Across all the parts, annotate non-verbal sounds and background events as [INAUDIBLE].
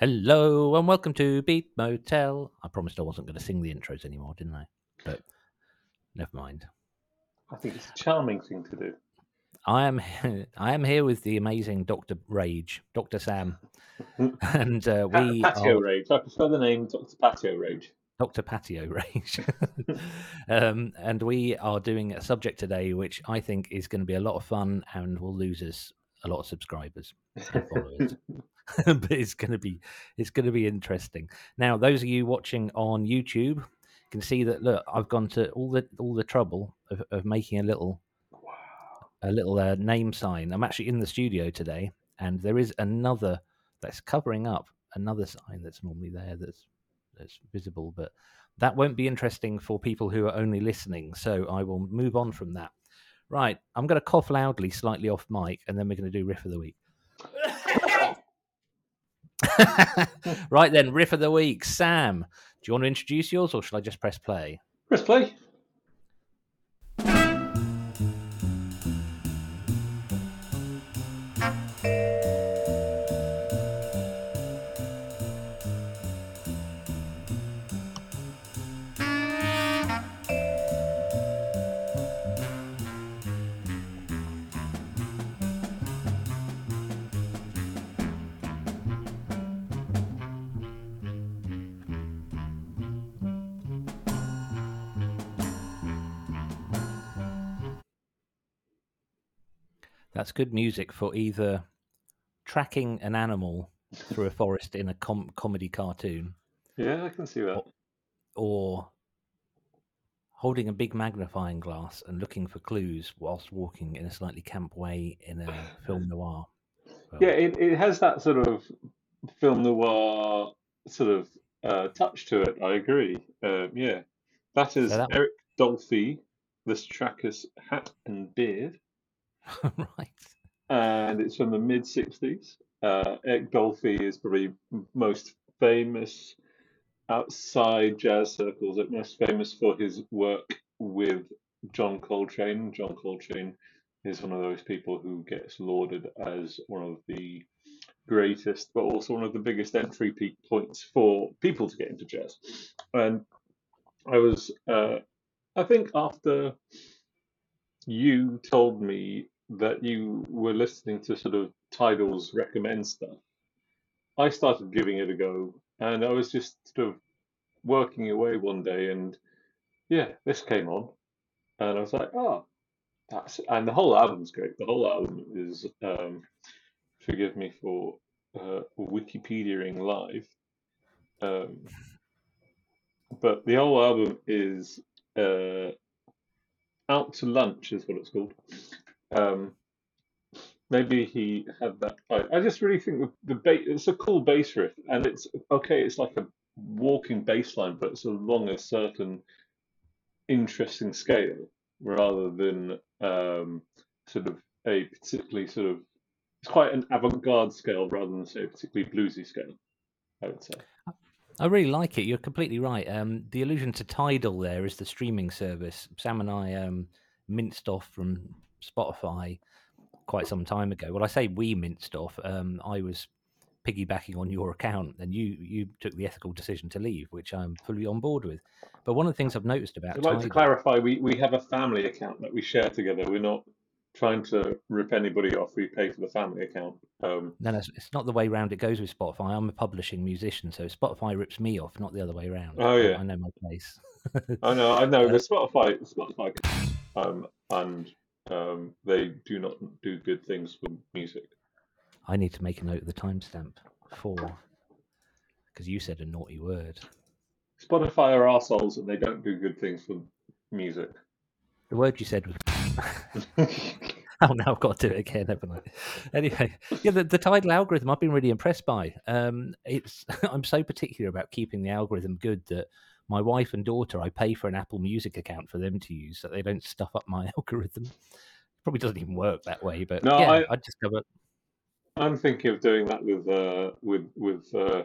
Hello and welcome to Beat Motel. I promised I wasn't going to sing the intros anymore, didn't I? But never mind. I think it's a charming thing to do. I am I am here with the amazing Doctor Rage, Doctor Sam, [LAUGHS] and uh, we Patio are Rage. I prefer the name Dr. Patio Rage. Doctor Patio Rage, [LAUGHS] [LAUGHS] um, and we are doing a subject today which I think is going to be a lot of fun and will lose us a lot of subscribers and followers. [LAUGHS] but it's going to be it's going to be interesting. Now, those of you watching on YouTube can see that. Look, I've gone to all the all the trouble of, of making a little a little uh, name sign. I'm actually in the studio today, and there is another that's covering up another sign that's normally there that's that's visible, but that won't be interesting for people who are only listening. So I will move on from that. Right, I'm going to cough loudly, slightly off mic, and then we're going to do riff of the week. [LAUGHS] [LAUGHS] right then, riff of the week. Sam, do you want to introduce yours, or shall I just press play? Press play. That's good music for either tracking an animal through a forest in a com- comedy cartoon Yeah, I can see that. or holding a big magnifying glass and looking for clues whilst walking in a slightly camp way in a film noir. Well, Yeah, it, it has that sort of film noir sort of uh, touch to it. I agree. Um, yeah, that is So that- Eric Dolphy, the Strackus hat and beard, [LAUGHS] right. and it's from the mid '60s. Uh, Eric Dolphy is probably most famous outside jazz circles. uh, Most famous for his work with John Coltrane. John Coltrane is one of those people who gets lauded as one of the greatest, but also one of the biggest entry points for people to get into jazz. And I was, uh, I think, after you told me that you were listening to sort of Tidal's recommend stuff, I started giving it a go, and I was just sort of working away one day, and yeah, this came on, and I was like, oh, that's and the whole album's great. The whole album is, um, forgive me for uh, Wikipediaing live, um, but the whole album is uh, out to lunch is what it's called. Um, maybe he had that. I, I just really think the, the bass. It's a cool bass riff, and it's okay. It's like a walking bass line, but it's along a certain interesting scale rather than um, sort of a particularly sort of. It's quite an avant-garde scale rather than say a particularly bluesy scale. I would say. I really like it. You're completely right. Um, the allusion to Tidal there is the streaming service. Sam and I um, minced off from Spotify quite some time ago. Well, I say we minced off. Um, I was piggybacking on your account, and you you took the ethical decision to leave, which I'm fully on board with. But one of the things I've noticed about I'd like to clarify, we, we have a family account that we share together. We're not trying to rip anybody off. We pay for the family account. Um, no, no, it's- not the way round it goes with Spotify. I'm a publishing musician, so Spotify rips me off, not the other way around. Oh, I- yeah. I know my place. I know, I know. [LAUGHS] The Spotify, Spotify, um, and um, they do not do good things for music. I need to make a note of the timestamp for because you said a naughty word. Spotify are assholes and they don't do good things for music. The word you said was. [LAUGHS] oh, now I've got to do it again, haven't I? Anyway, yeah, the, the tidal algorithm I've been really impressed by. Um, it's [LAUGHS] I'm so particular about keeping the algorithm good that my wife and daughter I pay for an Apple Music account for them to use so they don't stuff up my [LAUGHS] algorithm. Probably doesn't even work that way, but No, yeah, I- I discovered. I'm thinking of doing that with uh, with with uh,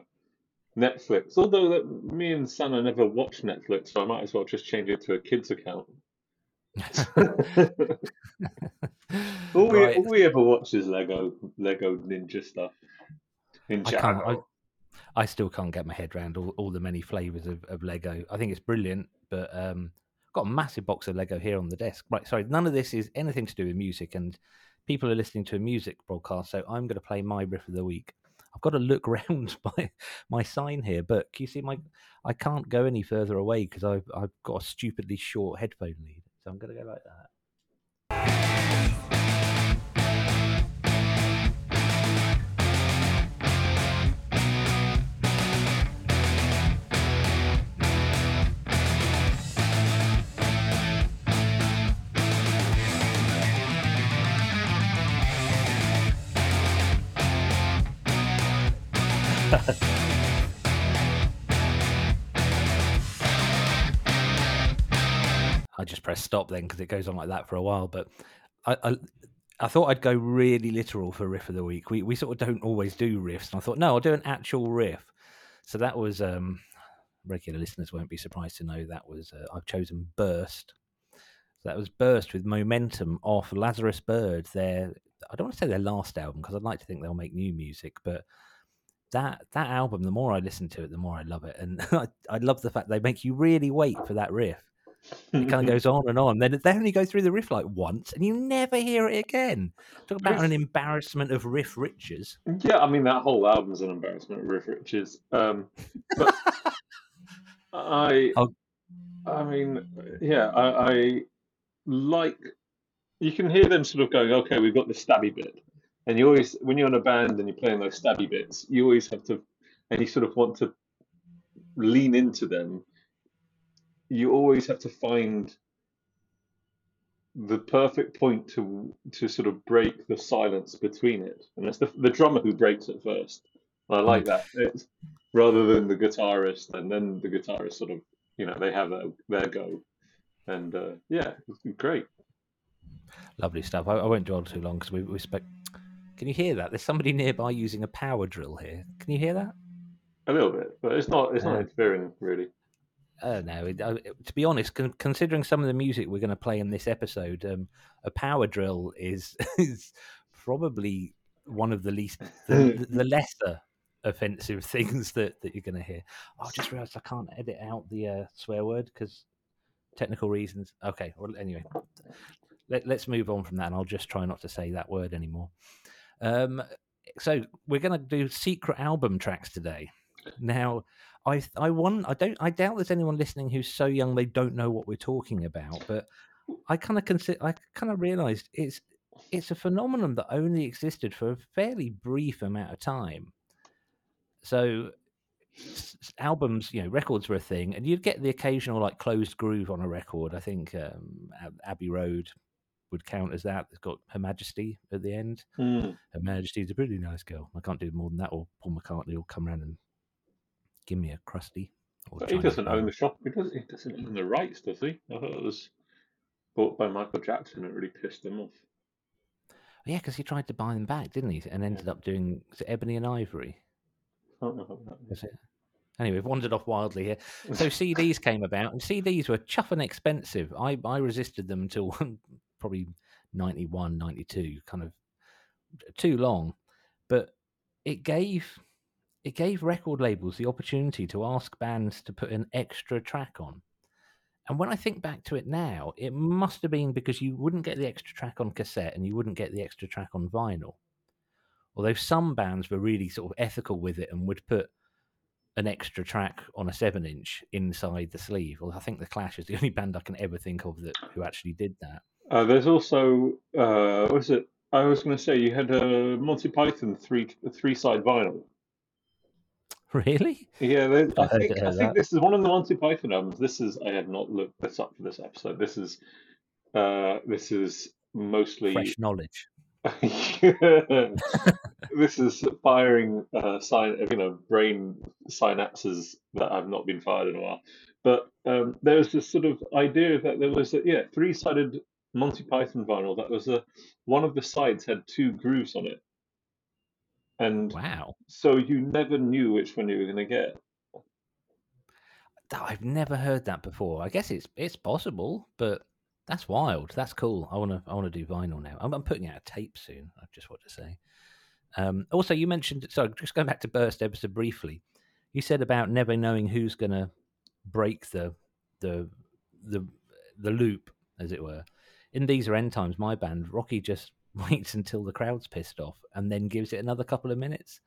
Netflix. Although that me and Sana never watch Netflix, so I might as well just change it to a kids account. [LAUGHS] all, we, Right. all we ever watch is Lego Lego Ninja stuff. I Ninja. can't. I, I still can't get my head around all, all the many flavors of, of Lego. I think it's brilliant, but um, got a massive box of Lego here on the desk. Right, sorry, none of this is anything to do with music, and people are listening to a music broadcast, so I'm going to play my riff of the week. I've got to look [LAUGHS] round my my sign here, but can you see my? I can't go any further away because I've I've got a stupidly short headphone lead, so I'm going to go like that. I just press stop then because it goes on like that for a while. But I, I, I thought I'd go really literal for riff of the week. We we sort of don't always do riffs, and I thought no, I'll do an actual riff. So that was um, regular listeners won't be surprised to know that was uh, I've chosen Burst. So that was Burst with Momentum off Lazarus Bird. Their I don't want to say their last album because I'd like to think they'll make new music, but that that album, the more I listen to it, the more I love it, and [LAUGHS] I, I love the fact they make you really wait for that riff. It kind of goes on and on. Then they only go through the riff like once, and you never hear it again. Talk about an embarrassment of riff riches. Yeah, I mean that whole album's an embarrassment of riff riches. Um, but I, [LAUGHS] Oh. I mean, yeah, I, I like. You can hear them sort of going, okay, we've got the stabby bit, and you always, when you're in a band and you're playing those stabby bits, you always have to, and you sort of want to lean into them. You always have to find the perfect point to to sort of break the silence between it, and it's the the drummer who breaks it first. I like that. It's rather than the guitarist, and then the guitarist sort of, you know, they have their, their go, and uh, yeah, it's great. Lovely stuff. I, I won't dwell too long because we, we spec. Can you hear that? There's somebody nearby using a power drill here. Can you hear that? A little bit, but it's not it's not interfering really. No, it, uh, to be honest, con- considering some of the music we're going to play in this episode, um, a power drill is [LAUGHS] is probably one of the least, the, [LAUGHS] the lesser offensive [LAUGHS] things that, that you're going to hear. I just realised I can't edit out the uh, swear word because technical reasons. Okay, well, anyway, let, let's move on from that, and I'll just try not to say that word anymore. Um, so we're going to do secret album tracks today. Now, I I want I don't I doubt there's anyone listening who's so young they don't know what we're talking about, but I kind of consider I kind of realised it's it's a phenomenon that only existed for a fairly brief amount of time. So albums, you know, records were a thing, and you'd get the occasional like closed groove on a record. I think um, Ab- Abbey Road would count as that. It's got Her Majesty at the end. Hmm. Her Majesty's a pretty nice girl. I can't do more than that, or Paul McCartney will come around and give me a crusty. Or But he doesn't own the shop. He doesn't. He doesn't own the rights, does he? I thought it was bought by Michael Jackson. It really pissed him off. Yeah, because he tried to buy them back, didn't he? And ended up doing Ebony and Ivory. I don't know that Is it? Anyway, we've wandered off wildly here. So [LAUGHS] CDs came about, and CDs were chuffing expensive. I, I resisted them until [LAUGHS] probably 91, 92, kind of too long. But it gave it gave record labels the opportunity to ask bands to put an extra track on. And when I think back to it now, it must have been because you wouldn't get the extra track on cassette and you wouldn't get the extra track on vinyl. Although some bands were really sort of ethical with it and would put an extra track on a seven inch inside the sleeve. Well, I think the Clash is the [LAUGHS] only band I can ever think of that who actually did that. Uh, there's also uh, what was it? I was going to say you had a Monty Python three three side vinyl. Really? Yeah, there- I I think I think this is one of the Monty Python albums. This is I have not looked this up for this episode. This is uh, this is mostly Fresh knowledge. [LAUGHS] this is firing uh, sign you know brain synapses that have not been fired in a while. But um, there was this sort of idea that there was a yeah three sided Monty Python vinyl that was a one of the sides had two grooves on it, and Wow. so you never knew which one you were going to get. I've never heard that before. I guess it's it's possible, but that's wild. That's cool. I want to I want to do vinyl now. I'm, I'm putting out a tape soon. I just want to say. Um, also, you mentioned sorry, just going back to Burst episode briefly. you said about never knowing who's going to break the the the the loop, as it were. In these are end times, my band Rocky just [LAUGHS] waits until the crowd's pissed off and then gives it another couple of minutes.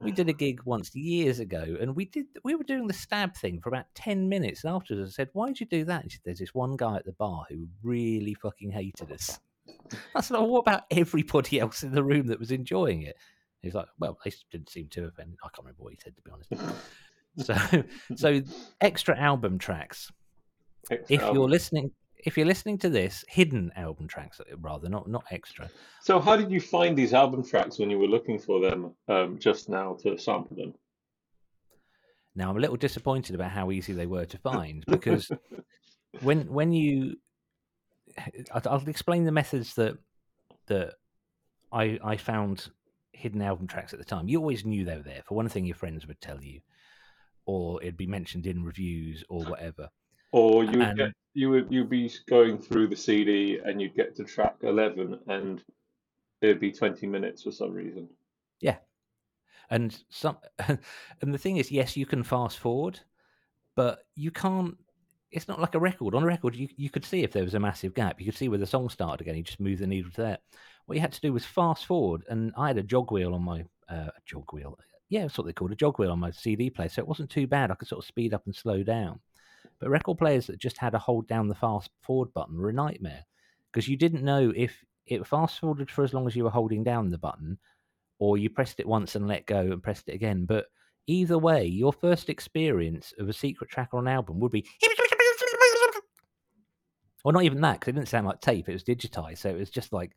We did a gig [SIGHS] once years ago, and we did we were doing the stab thing for about ten minutes. And afterwards, I said, "Why did you do that?" And she said, There's this one guy at the bar who really fucking hated us. [LAUGHS] I said, oh, "What about everybody else in the room that was enjoying it?" He's like, "Well, they didn't seem too offended." I can't remember what he said to be honest. [LAUGHS] so, so extra album tracks. Extra if album. you're listening, if you're listening to this, hidden album tracks rather, not not extra. So, how did you find these album tracks when you were looking for them um, just now to sample them? Now I'm a little disappointed about how easy they were to find because [LAUGHS] when when you, I'll I'll explain the methods that that I I found hidden album tracks at the time. You always knew they were there. For one thing, your friends would tell you, or it'd be mentioned in reviews or whatever. Or you would get you would you'd be going through the CD and you'd get to track eleven and it'd be twenty minutes for some reason. Yeah, and some, [LAUGHS] and the thing is, yes, you can fast forward, but you can't. It's not like a record. On a record, you you could see if there was a massive gap. You could see where the song started again. You just move the needle to there. What you had to do was fast forward, and I had a jog wheel on my uh, jog wheel. Yeah, that's what they called a jog wheel on my CD player, so it wasn't too bad. I could sort of speed up and slow down. But record players that just had to hold down the fast forward button were a nightmare because you didn't know if it fast forwarded for as long as you were holding down the button, or you pressed it once and let go and pressed it again. But either way, your first experience of a secret track on an album would be. [LAUGHS] Or not even that, because it didn't sound like tape, it was digitized. So it was just like.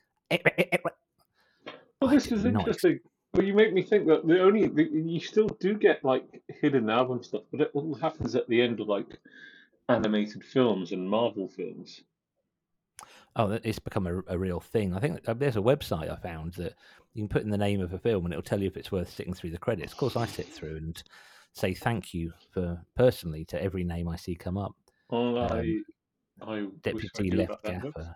Well, this is interesting. Well, you make me think that the only the, you still do get like hidden album stuff, but it all happens at the end of like animated films and Marvel films. Oh, it's become a, a real thing. I think uh, there's a website I found that you can put in the name of a film and it'll tell you if it's worth sitting through the credits. Of course, I sit through and say thank you for personally to every name I see come up. Well, Um, I, I Deputy Left Gaffer.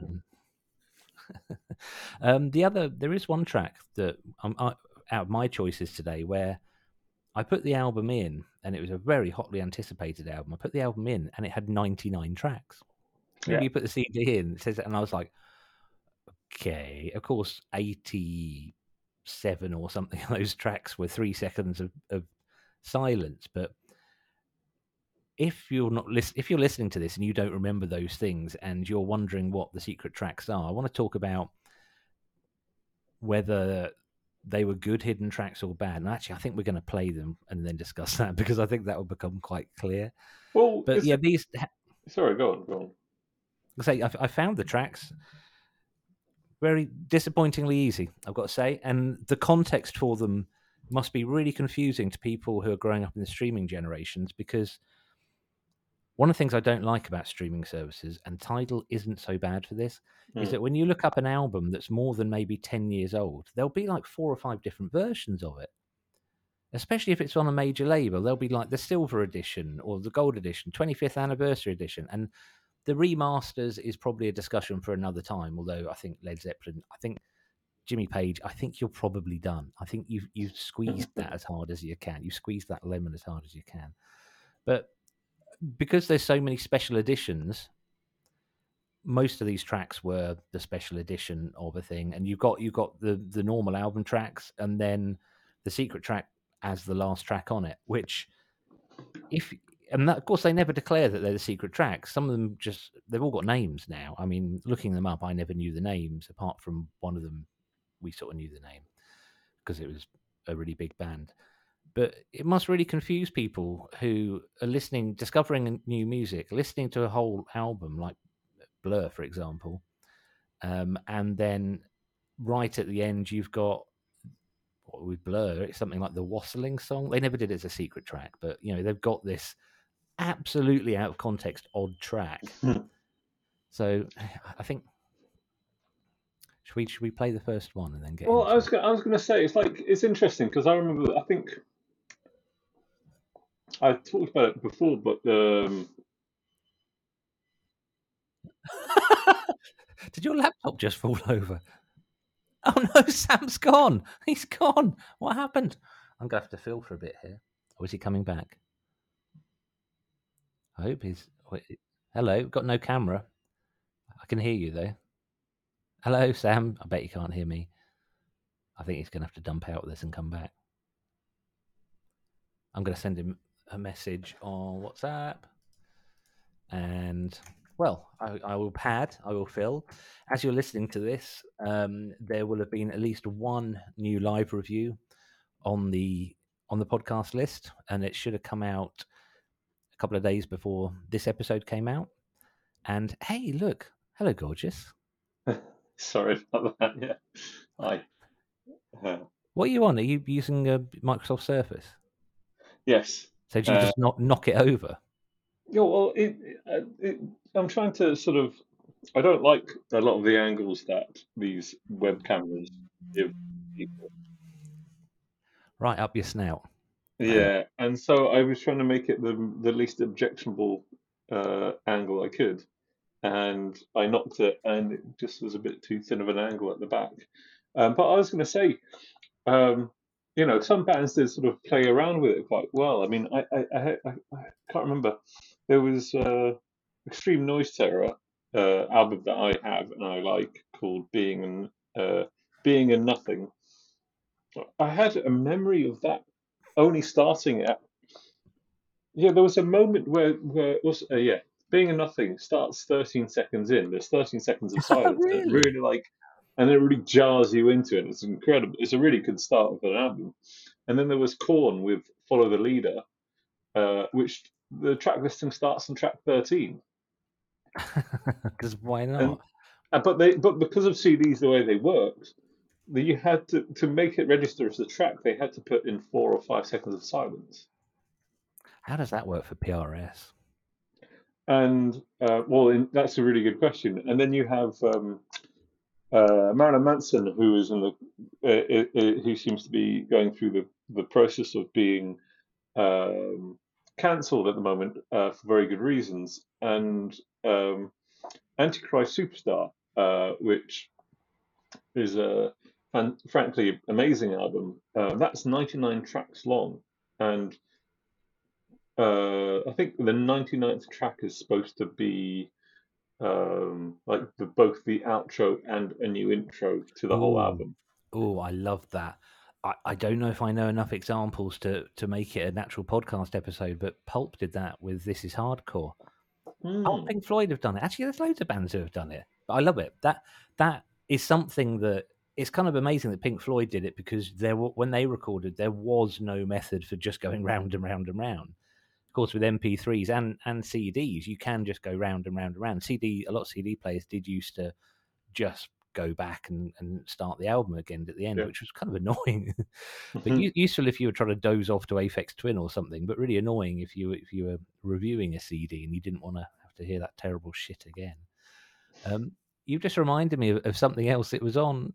[LAUGHS] um, the other, there is one track that um, I, out of my choices today where I put the album in, and it was a very hotly anticipated album. I put the album in, and it had 99 tracks. Maybe Yeah. you put the CD in, it says, and I was like, okay. Of course, 87 or something of those tracks were three seconds of, of silence, but if you're not lis- if you're listening to this and you don't remember those things and you're wondering what the secret tracks are, I want to talk about whether they were good hidden tracks or bad. And actually, I think we're going to play them and then discuss [LAUGHS] that because I think that will become quite clear. Well, But yeah, these sorry, go on, go on. I say I, I found the tracks very disappointingly easy. I've got to say, and the context for them must be really confusing to people who are growing up in the streaming generations because one of the things I don't like about streaming services, and Tidal isn't so bad for this, is Hmm. that when you look up an album that's more than maybe 10 years old, there'll be like four or five different versions of it. Especially if it's on a major label, there'll be like the silver edition or the gold edition, 25th anniversary edition. And the remasters is probably a discussion for another time, although I think Led Zeppelin, I think Jimmy Page, I think you're probably done. I think you've you've [LAUGHS] squeezed that as hard as you can. You've squeezed that lemon as hard as you can. But because there's so many special editions, most of these tracks were the special edition of a thing, and you got you got the the normal album tracks, and then the secret track as the last track on it. Which, if and that, of course they never declare that they're the secret tracks. Some of them just they've all got names now. I mean, looking them up, I never knew the names apart from one of them. We sort of knew the name because it was a really big band but it must really confuse people who are listening, discovering new music, listening to a whole album like Blur, for example, um, and then right at the end you've got what with Blur, it's something like the Wassailing song. They never did it as a secret track, but you know they've got this absolutely out of context odd track. so [SIGHS] I think. Should we, should we play the first one and then get? Well, into I was it? go- I was going to say it's like it's interesting because I remember I think I talked about it before, but um, [LAUGHS] Did your laptop just fall over? Oh [LAUGHS] no, Sam's gone. He's gone. What happened? I'm gonna have to fill for a bit here. Or is he coming back? I hope he's. Hello, got no camera. I can hear you though. Hello, Sam. I bet you can't hear me. I think he's to have to dump out this and come back. I'm going to send him a message on WhatsApp. And, well, I, I will pad, I will fill. As you're listening to this, um, there will have been at least one new live review on the on the podcast list, and it should have come out a couple of days before this episode came out. And hey, look, hello, gorgeous. [LAUGHS] Sorry about that. Yeah. Hi. Uh, What are you on? Are you using a Microsoft Surface? yes. So do you Uh, just not knock it over? Yeah, well, it, it, it, I'm trying to sort of. I don't like a lot of the angles that these web cameras give people. Right up your snout. Yeah, and so I was trying to make it the the least objectionable uh, angle I could, and I knocked it, and it just was a bit too thin of an angle at the back. Um, but I was going to say, um, you know, some bands did sort of play around with it quite well. I mean, I I, I, I, can't remember. There was uh, Extreme Noise Terror uh, album that I have and I like called Being and uh, Being and Nothing. I had a memory of that only starting at yeah. There was a moment where where it was uh, yeah. Being and Nothing starts 13 seconds in. There's 13 seconds of [LAUGHS] silence. and it really? really like, and it really jars you into it. It's incredible. It's a really good start of an album. And then there was Korn with Follow the Leader, uh, which the track listing starts on track 13. [LAUGHS] Because why not? And- Uh, but they but because of CDs the way they worked, the- you had to to make it register as a track. They had to put in four or five seconds of silence. How does that work for PRS? And uh, well, in, that's a really good question. And then you have um, uh, Marilyn Manson, who is in the uh, uh, uh, who seems to be going through the the process of being um, cancelled at the moment uh, for very good reasons. And um, Antichrist Superstar, uh, which is a fan- frankly amazing album. That's 99 tracks long, and I think the 99th track is supposed to be um, like the, both the outro and a new intro to the whole album. Oh, I love that. I, I don't know if I know enough examples to, to make it a natural podcast episode, but Pulp did that with This Is Hardcore. Hmm. Oh, Pink Floyd have done it. Actually, there's loads of bands who have done it. But I love it. That that is something that it's kind of amazing that Pink Floyd did it because there were, when they recorded, there was no method for just going [LAUGHS] round and round and round. Course, with MP3s and and CDs, you can just go round and round and round. CD, a lot of CD players did used to just go back and, and start the album again at the end, Yeah. which was kind of annoying. [LAUGHS] but Mhm. useful if you were trying to doze off to Aphex Twin or something, but really annoying if you if you were reviewing a CD and you didn't want to have to hear that terrible shit again. Um, you just reminded me of, of something else. It was on.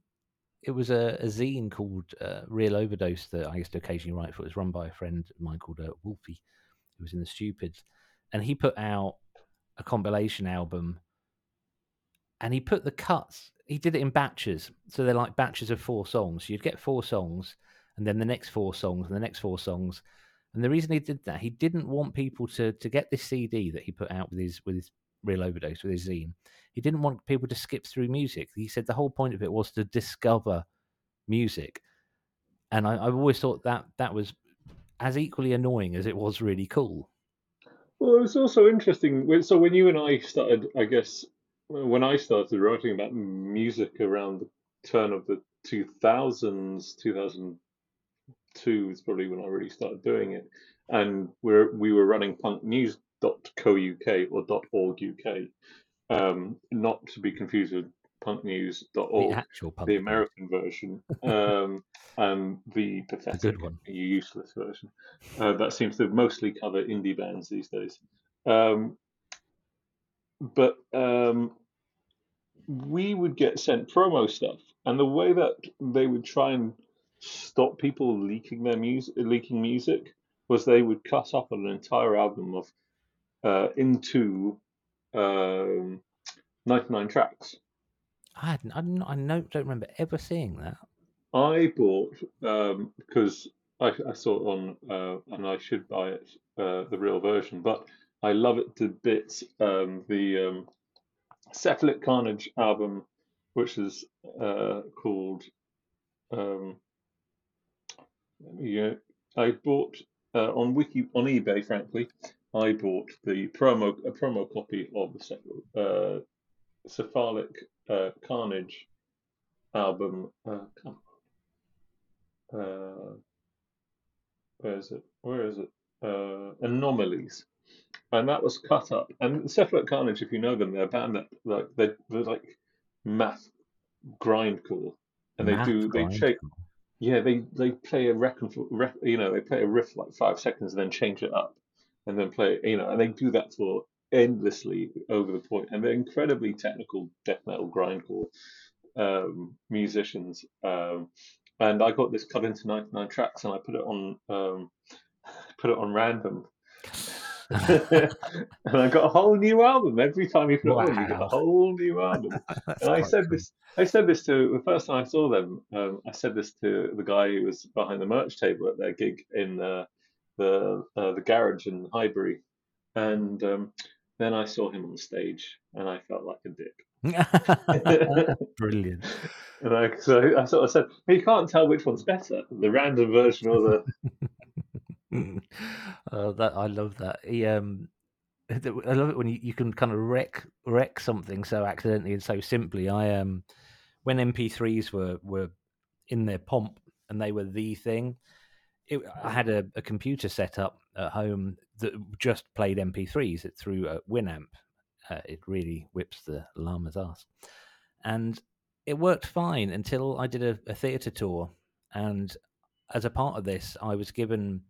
It was a, a zine called uh, Real Overdose that I used to occasionally write for. It was run by a friend of mine called uh, Wolfie, was in the Stupids, and he put out a compilation album. And he put the cuts. He did it in batches, so they're like batches of four songs. You'd get four songs, and then the next four songs, and the next four songs. And the reason he did that, he didn't want people to to get this CD that he put out with his with his real overdose with his zine. He didn't want people to skip through music. He said the whole point of it was to discover music. And I, I've always thought that that was as equally annoying as it was really cool. Well, it was also interesting. So when you and I started, I guess, when I started writing about music around the turn of the 2000s, 2002 is probably when I really started doing it. And we're, we were running punknews.co.uk or .org UK, um, not to be confused with The punknews.org, actual punk, the American version, [LAUGHS] um, and the the pathetic, useless version. Uh, that seems to mostly cover indie bands these days. Um, but um, we would get sent promo stuff, and the way that they would try and stop people leaking their music, leaking music, was they would cut up an entire album of uh, into um, 99 tracks. I hadn't, I, don't- I no, don't remember ever seeing that. I bought um, because I, I saw it on, uh, and I should buy it, uh, the real version. But I love it to bits. Um, the um, Cephalic Carnage album, which is uh, called. Um, yeah, I bought uh, on Wiki on eBay. Frankly, I bought the promo a promo copy of the uh, Cephalic uh, Carnage album. Uh. Uh, where is it? Where is it? Uh, Anomalies and that was cut up. And Cephalic Carnage, if you know them, they're a band that like they're, they're like math grindcore, and they math do they change. Yeah, they they play a record, you know, they play a riff like five seconds and then change it up, and then play, you know, and they do that for endlessly over the point, and they're incredibly technical death metal grindcore um, musicians. Um, and I got this cut into 99 tracks, and I put it on um, [LAUGHS] put it on random [LAUGHS] and I got a whole new album every time you put wow. it on. You got a whole new album. [LAUGHS] and I said cool. this. I said this to the first time I saw them. Um, I said this to the guy who was behind the merch table at their gig in uh, the uh, the garage in Highbury, and um, then I saw him on the stage, and I felt like a dick. [LAUGHS] Brilliant. [LAUGHS] and I, so I sort of said, "You can't tell which one's better, the random version or the uh, [LAUGHS] that I love that. He, um, I love it when you, you can kind of wreck wreck something so accidentally and so simply. I um, when MP3s were were in their pomp and they were the thing. It, I had a, a, computer set up at home that just played MP3s it through a Winamp. Uh, it really whips the llama's ass, and it worked fine until I did a, a theatre tour. And as a part of this, I was given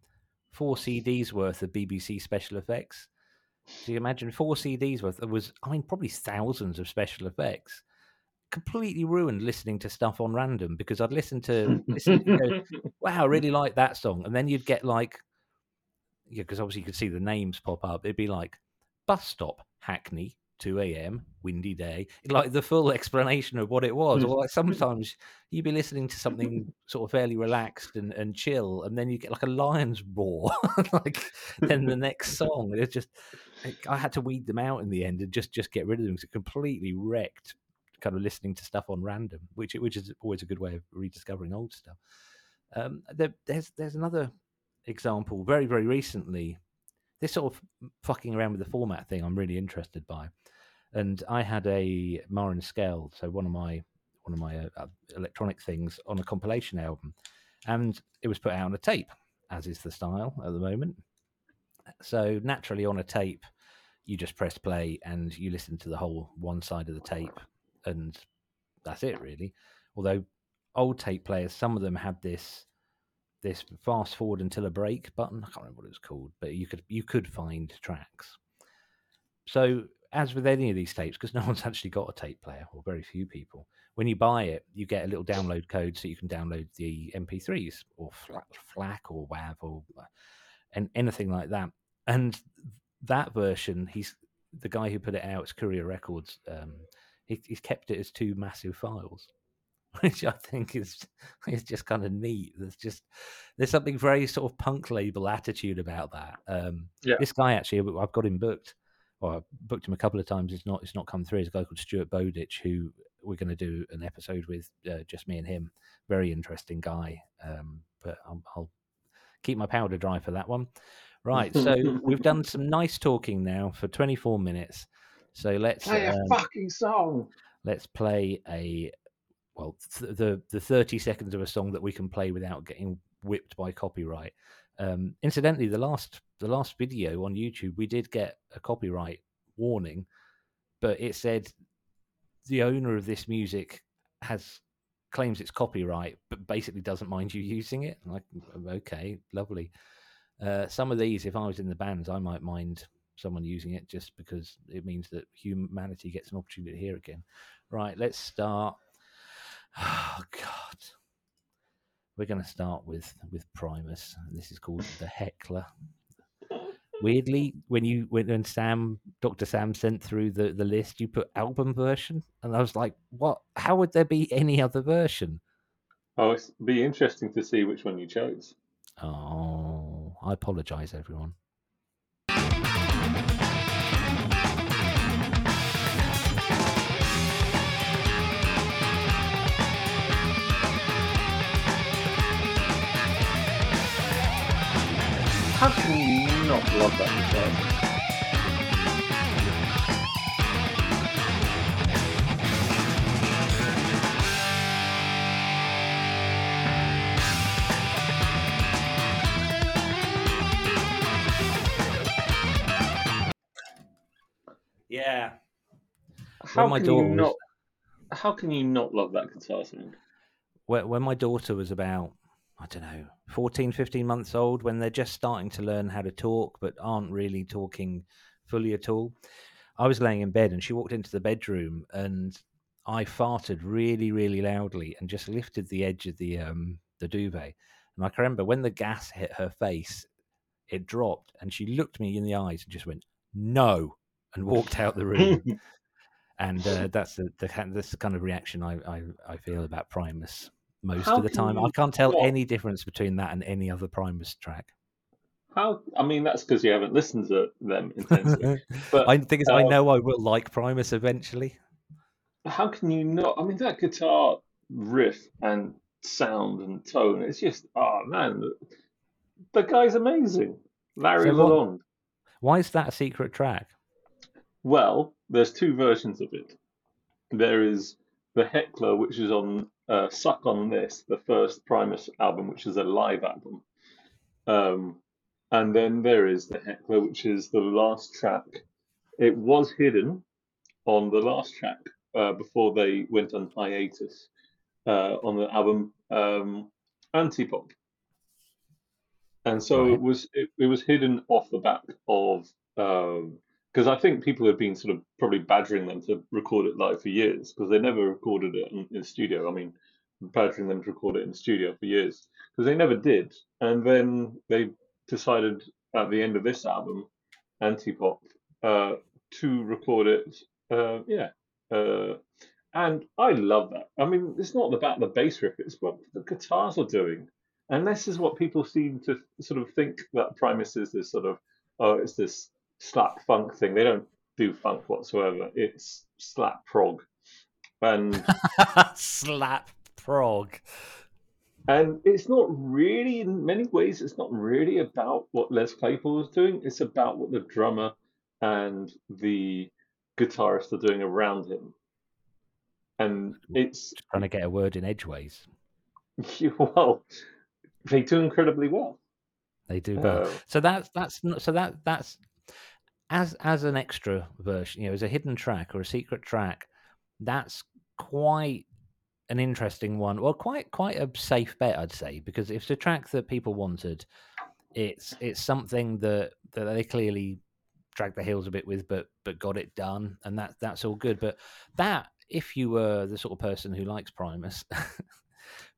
four CDs worth of BBC special effects. So you imagine four CDs worth? There was, I mean, probably thousands of special effects. Completely ruined listening to stuff on random because I'd listen to, listen to go, [LAUGHS] wow, I really like that song, and then you'd get like, yeah, because obviously you could see the names pop up. It'd be like bus stop Hackney 2 a.m., windy day, like the full explanation of what it was. or like sometimes you'd be listening to something sort of fairly relaxed and, and chill, and then you get like a lion's roar, [LAUGHS] like then the next [LAUGHS] song. It's just, I had to weed them out in the end and just just get rid of them because it completely wrecked kind of listening to stuff on random, which which is always a good way of rediscovering old stuff. Um, there, there's there's another example very very recently this sort of fucking around with the format thing I'm really interested by and I had a Maren Scale, so one of my one of my uh, uh, electronic things on a compilation album, and it was put out on a tape, as is the style at the moment. So naturally, on a tape, you just press play and you listen to the whole one side of the tape, and that's it really. Although old tape players, some of them had this this fast forward until a break button. I can't remember what it was called, but you could you could find tracks. So as with any of these tapes, because no [LAUGHS] one's actually got a tape player, or very few people, when you buy it, you get a little download code so you can download the MP3s or FLAC or WAV or uh, and anything like that. And that version, he's the guy who put it out. It's Courier Records. Um, he, he's kept it as two massive files, [LAUGHS] which I think is is just kind of neat. There's just there's something very sort of punk label attitude about that. Um, yeah. This guy actually, I've got him booked well, I booked him a couple of times. It's not it's not come through. It's a guy called Stuart Bowditch who we're going to do an episode with, uh, just me and him. Very interesting guy. Um, but I'll, I'll, keep my powder dry for that one. Right. So we've [LAUGHS] done some nice talking now for 24 minutes. So let's play a um, fucking song. Let's play a well th- the the 30 seconds of a song that we can play without getting whipped by copyright. Um, incidentally, the last the last video on YouTube, we did get a copyright warning, but it said the owner of this music has claims it's copyright, but basically doesn't mind you using it. like, okay, lovely. Uh, some of these, if I was in the bands, I might mind someone using it just because it means that humanity gets an opportunity to hear again. Right, let's start. Oh God we're going to start with with Primus. This is called the Heckler. Weirdly, when you when Sam Doctor Sam sent through the the list, you put album version, and I was like, "What? How would there be any other version?" Oh, it'd be interesting to see which one you chose. Oh, I apologise, everyone. How can you not love that guitar? Yeah. How my can daughter you was- not? How can you not love that guitar sound? when, when my daughter was about i don't know 14 15 months old when they're just starting to learn how to talk but aren't really talking fully at all. I was laying in bed and she walked into the bedroom and i farted really really loudly and just lifted the edge of the um the duvet. And i can remember when the gas hit her face it dropped and she looked me in the eyes and just went no and walked out the room. [LAUGHS] And uh, that's the, the kind- that's the kind of reaction I, I, I feel about Primus most How of the time. I can't tell not- any difference between that and any other Primus track. How? I mean, that's because you haven't listened to them intensely. [LAUGHS] But I think is I um, know I will like Primus eventually. how can you not? I mean, that guitar riff and sound and tone, it's just, oh man, the, the guy's amazing. Larry So Lalonde. Why is that a secret track? Well, there's two versions of it. There is the Heckler, which is on uh, Suck on This, the first Primus album, which is a live album. Um, and then there is the Heckler, which is the last track. It was hidden on the last track uh, before they went on hiatus uh, on the album um, Antipop. And so Right. it was it, it was hidden off the back of because I think people have been sort of probably badgering them to record it live for years because they never recorded it in, in studio. I mean, badgering them to record it in studio for years because they never did. And then they decided at the end of this album, Antipop, uh, to record it. Uh, yeah. Uh, and I love that. I mean, it's not about the bass riff, it's what the guitars are doing. And this is what people seem to sort of think that Primus is this sort of, oh, it's this slap funk thing. They don't do funk whatsoever. It's slap prog. And [LAUGHS] Slap prog. and it's not really in many ways it's not really about what Les Claypool is doing. It's about what the drummer and the guitarist are doing around him. And it's Just trying to get a word in edgeways. [LAUGHS] well, they do incredibly well. They do both. Uh, So that's that's not, so that that's as as an extra version, you know, as a hidden track or a secret track. That's quite an interesting one. Well, quite quite a safe bet, I'd say, because if it's a track that people wanted, it's it's something that that they clearly dragged their heels a bit with, but but got it done, and that that's all good. But that, if you were the sort of person who likes Primus. [LAUGHS]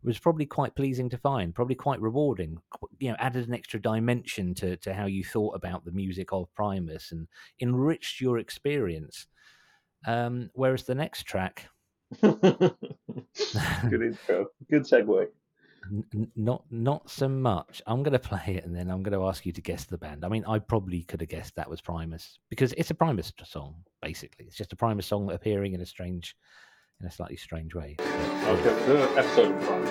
was probably quite pleasing to find, probably quite rewarding. You know, added an extra dimension to to how you thought about the music of Primus and enriched your experience. Um, whereas the next track, [LAUGHS] Good intro. Good segue. n- not not so much. I'm going to play it and then I'm going to ask you to guess the band. I mean, I probably could have guessed that was Primus because it's a Primus song. Basically, it's just a Primus song appearing in a strange, in a slightly strange way. Okay, episode front.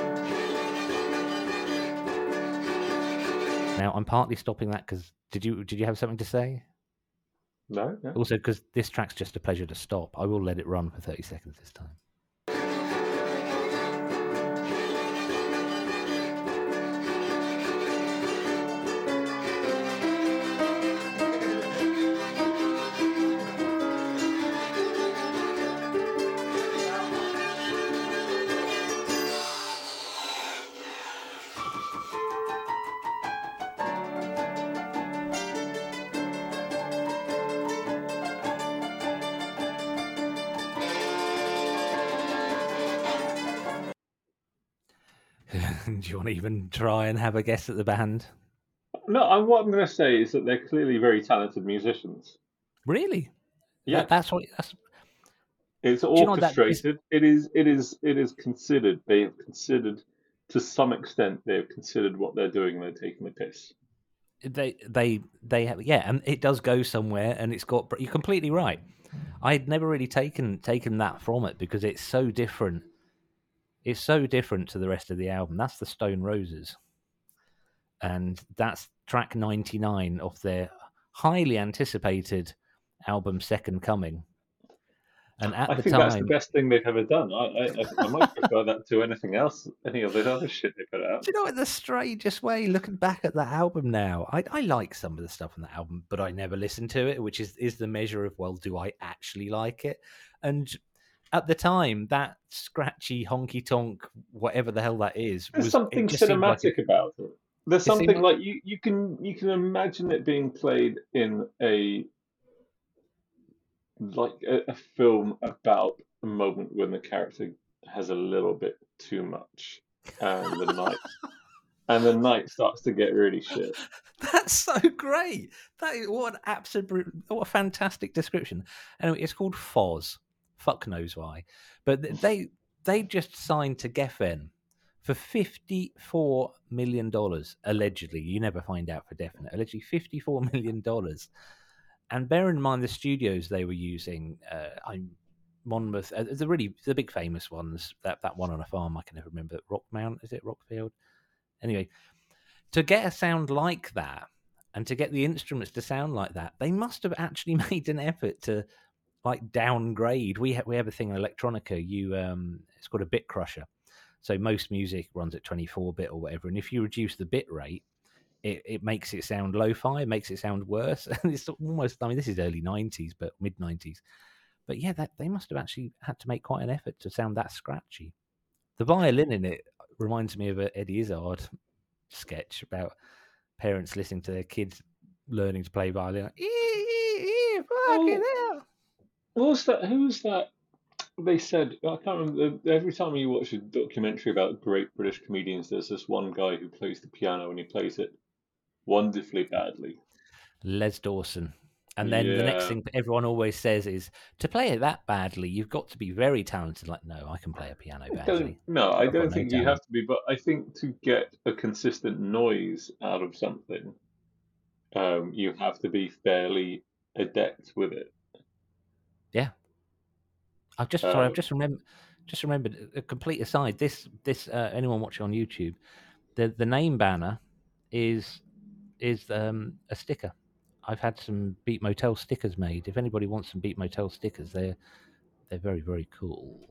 Now I'm partly stopping that because did you did you have something to say? No, no. Also, because this track's just a pleasure to stop, I will let it run for 30 seconds this time. Even try and have a guess at the band? No, and what I'm going to say is that they're clearly very talented musicians. Really? Yeah, That- that's what. That's it's you know orchestrated. It is. It is. It is considered. They have considered to some extent they've considered what they're doing and they're taking the piss. They they they have yeah, and it does go somewhere, and it's got. You're completely right. I'd never really taken taken that from it because it's so different. It's so different to the rest of the album. That's the Stone Roses, and that's track 99 of their highly anticipated album Second Coming. And at I the think time, that's the best thing they've ever done. I, I, I might prefer that to anything else, any of the other shit they put out. Do you know, in the strangest way, looking back at that album now, I, I like some of the stuff on that album, but I never listened to it, which is, is the measure of, well, do I actually like it? And at the time, that scratchy, honky tonk, whatever the hell that is, There's was, something seemed like cinematic about it. There's something like- like you, you can you can imagine it being played in a like a, a film about a moment when the character has a little bit too much and the night [LAUGHS] and the night starts to get really shit. That's so great. That is what an absolute what a fantastic description. Anyway, it's called Foz. Fuck knows why, but they they just signed to Geffen for fifty four million dollars allegedly. You never find out for definite. Allegedly fifty four [LAUGHS] million dollars. And bear in mind the studios they were using. Uh, I'm Monmouth, uh, the really the big famous ones. That that one on a farm I can never remember. Rockmount is it Rockfield? Anyway, to get a sound like that and to get the instruments to sound like that, they must have actually [LAUGHS] made an effort to like downgrade. We have we have a thing in electronica. You um, it's called a bit crusher. So most music runs at 24 bit or whatever, and if you reduce the bit rate, it, it makes it sound lo-fi, it makes it sound worse. [LAUGHS] And it's almost I mean this is early 90s, but mid 90s. But yeah, that they must have actually had to make quite an effort to sound that scratchy. The violin in it reminds me of a Eddie Izzard sketch about parents listening to their kids learning to play violin. Like, "Ee, ee, ee, fucking hell." What was that? Who was that? They said I can't remember. Every time you watch a documentary about great British comedians, there's this one guy who plays the piano and he plays it wonderfully badly. Les Dawson. And then the next thing everyone always says is to play it that badly, you've got to be very talented. Like, no, I can play a piano badly. no, I don't no think you talent. have to be, but I think to get a consistent noise out of something, um, you have to be fairly adept with it. I've just sorry, I've Um, just remembered. Just remembered a complete aside. This this uh, anyone watching on YouTube, the the name banner is is um, a sticker. I've had some Beat Motel stickers made. If anybody wants some Beat Motel stickers, they're they're very very cool.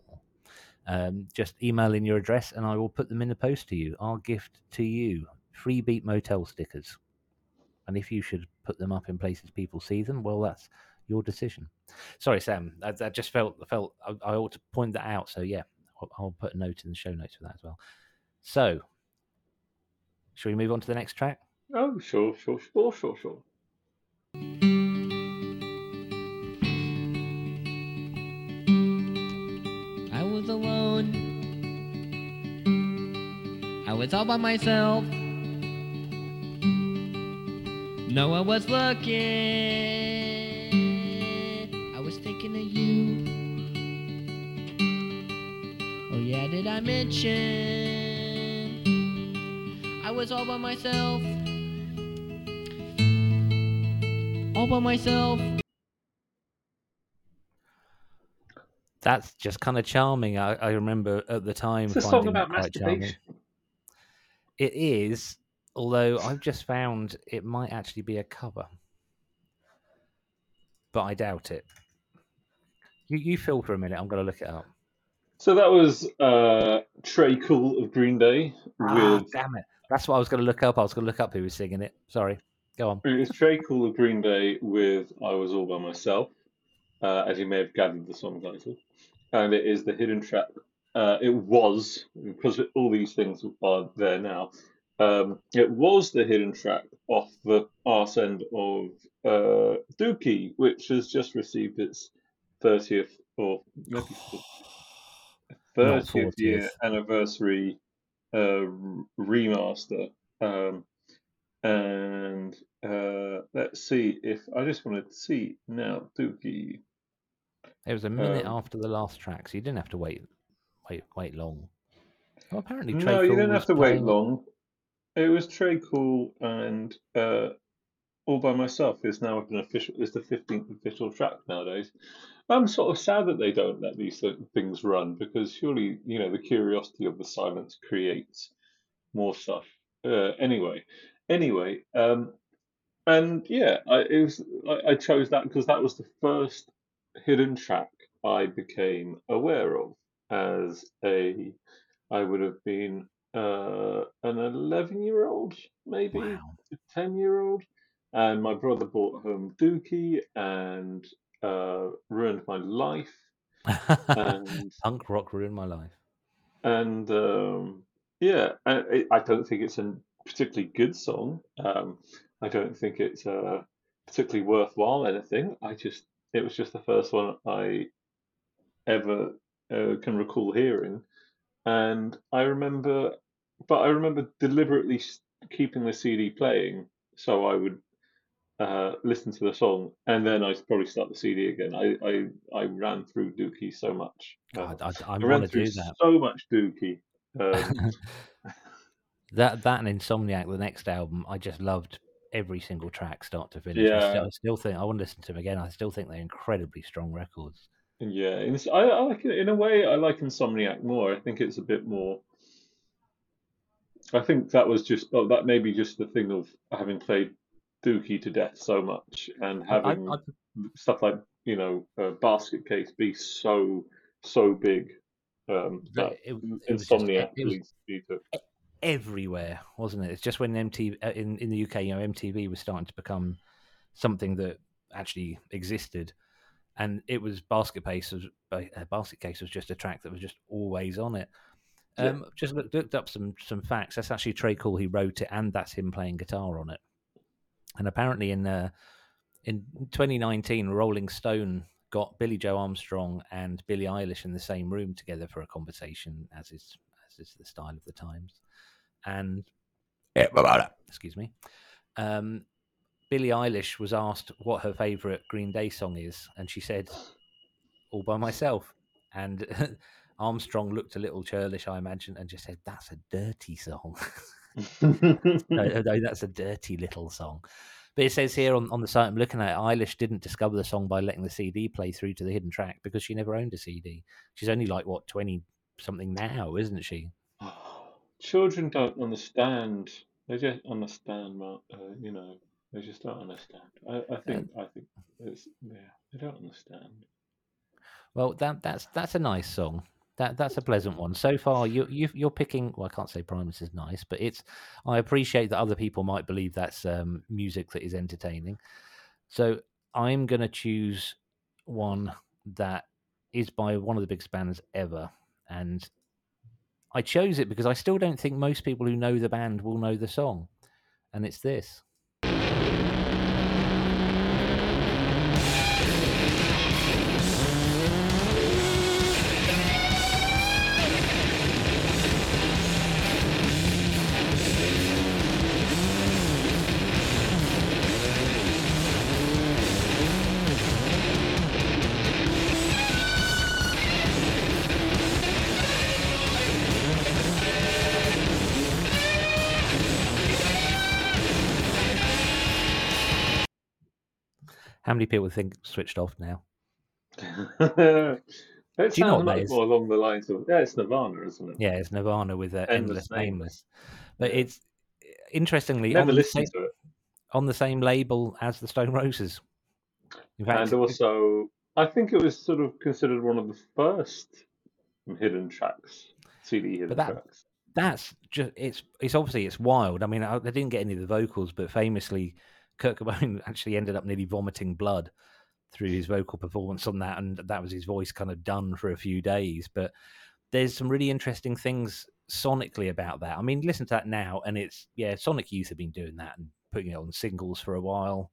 Um, just email in your address and I will put them in the post to you. Our gift to you: free Beat Motel stickers. And if you should put them up in places people see them, well, that's your decision. Sorry, Sam. I, I just felt felt I, I ought to point that out. So yeah, I'll, I'll put a note in the show notes for that as well. So, shall we move on to the next track? Oh, sure, sure, sure, sure, sure. I was alone. I was all by myself. No one was looking. You. Oh, yeah, did I mention? I was all by myself. All by myself. That's just kind of charming. I, I remember at the time It's a finding song about that quite charming. masturbation. It is, although I've just found it might actually be a cover, but I doubt it. You you feel for a minute. I'm going to look it up. So that was uh, Tré Cool of Green Day Ah, with damn it! That's what I was going to look up. I was going to look up who was singing it. Sorry. Go on. it was Tré Cool of Green Day with "I Was All by Myself," uh, as you may have gathered the song title, and it is the hidden track. Uh, it was because all these things are there now. Um, it was the hidden track off the arse end of uh, Dookie, which has just received its thirtieth or maybe [SIGHS] thirtieth year anniversary uh, remaster. Um, and uh, let's see if I just want to see now, Dookie. It was a minute Um, after the last track, so you didn't have to wait, wait, wait long. Well, apparently, Trey No, you Cool didn't have to wait long. It was Tré Cool and uh, All by Myself is now an official. Is the fifteenth official track nowadays. I'm sort of sad that they don't let these things run because surely you know the curiosity of the silence creates more stuff. Uh, anyway, anyway, um, and yeah, I, it was. I, I chose that because that was the first hidden track I became aware of as a. I would have been uh, an 11 year old, maybe Wow. a 10 year old. And my brother brought home Dookie and uh, ruined my life. [LAUGHS] And, Punk rock ruined my life. and um, yeah, I, I don't think it's a particularly good song. Um, I don't think it's uh, particularly worthwhile anything. I just, it was just the first one I ever uh, can recall hearing. And I remember, but I remember deliberately keeping the CD playing so I would uh, listen to the song and then I'd probably start the CD again. I, I, I ran through Dookie so much. Uh, I, I, I I ran through do that. so much Dookie. Um, [LAUGHS] that that and Insomniac, the next album, I just loved every single track, start to finish. I, still, Yeah. I still think I want to listen to them again. I still think they're incredibly strong records. yeah, ins- I, I like it in a way. I like Insomniac more. I think it's a bit more. I think that was just oh, that may be just the thing of having played Dookie to death so much and having I, stuff like you know uh, Basket Case be so so big um, that it, it was just, it was leads to. everywhere, wasn't it? It's just when MTV uh, in in the UK, you know, MTV was starting to become something that actually existed, and it was Basket Case was uh, Basket Case was just a track that was just always on it. Yeah. Um, Just looked, looked up some some facts. That's actually Tré Cool. He wrote it, and that's him playing guitar on it. And apparently, in uh, in 2019, Rolling Stone got Billie Joe Armstrong and Billie Eilish in the same room together for a conversation, as is as is the style of the times. And excuse me, um, Billie Eilish was asked what her favorite Green Day song is, and she said, "All by myself." And [LAUGHS] Armstrong looked a little churlish, I imagine, and just said, "That's a dirty song." [LAUGHS] [LAUGHS] no, no, that's a dirty little song. But it says here on, on the site I'm looking at, Eilish didn't discover the song by letting the CD play through to the hidden track because she never owned a CD. She's only like what twenty something now, isn't she? [SIGHS] Children don't understand. They just understand, Uh, you know, they just don't understand. I, I think. I think it's yeah. They don't understand. Well, that that's that's a nice song. That that's a pleasant one. So far, you you you're picking. Well, I can't say Primus is nice, but it's. I appreciate that other people might believe that's um, music that is entertaining. So I'm going to choose one that is by one of the biggest bands ever, and I chose it because I still don't think most people who know the band will know the song, and it's this. How many people think switched off now? [LAUGHS] it you know what that is? more along the lines of yeah, it's Nirvana, isn't it? Yeah, it's Nirvana with uh, Endless Endless Nameless. But it's interestingly Never on the, listened same, to it. on the same label as the Stone Roses. In fact, And also, I think it was sort of considered one of the first hidden tracks, CD hidden that- tracks. that's just it's it's obviously it's wild. I mean, I, I didn't get any of the vocals, but famously, Kurt Cobain [LAUGHS] actually ended up nearly vomiting blood through his vocal performance on that, and that was his voice kind of done for a few days. But there's some really interesting things sonically about that. I mean, listen to that now, and it's yeah, Sonic Youth have been doing that and putting it on singles for a while.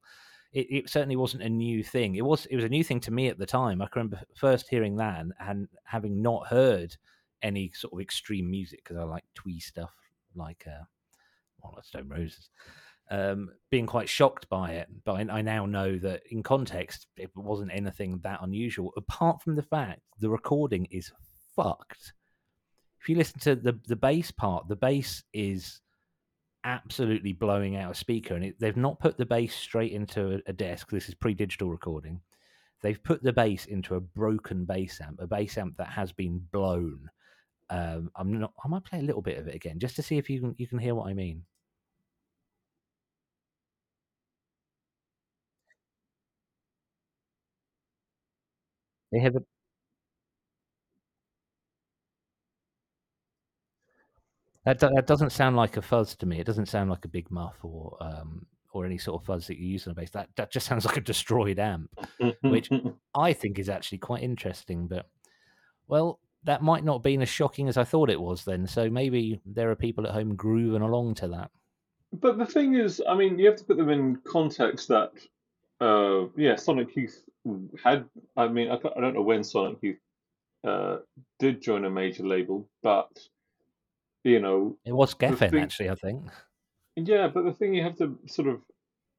It, it certainly wasn't a new thing. It was it was a new thing to me at the time. I can remember first hearing that and, and having not heard any sort of extreme music because I like twee stuff like uh, well, like Stone Roses. Um, being quite shocked by it, but I, I now know that in context it wasn't anything that unusual. Apart from the fact the recording is fucked. if you listen to the the bass part, the bass is absolutely blowing out a speaker, and it, they've not put the bass straight into a, a desk. This is pre-digital recording. They've put the bass into a broken bass amp, a bass amp that has been blown. Um, I'm not. I might play a little bit of it again, just to see if you can you can hear what I mean. They have a That, do- that doesn't sound like a fuzz to me. It doesn't sound like a big muff or um, or any sort of fuzz that you use on a bass. That that just [LAUGHS] sounds like a destroyed amp, which [LAUGHS] I think is actually quite interesting. But well, that might not have been as shocking as I thought it was then. So maybe there are people at home grooving along to that. But the thing is, I mean, you have to put them in context that, uh, yeah, Sonic Youth had. I mean, I, I don't know when Sonic Youth uh, did join a major label, but you know, It was Geffen thing- actually, I think. yeah. But the thing you have to sort of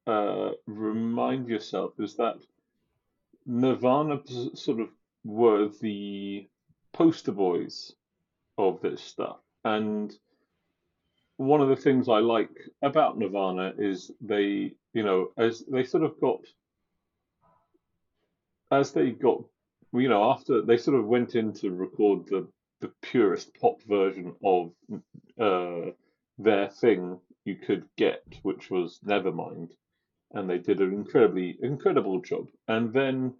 uh, remind yourself is that Nirvana sort of were the poster boys of this stuff, and one of the things I like about Nirvana is they, you know, as they sort of got, as they got, you know, after they sort of went in to record the the purest pop version of uh, their thing you could get, which was Nevermind, and they did an incredibly incredible job. And then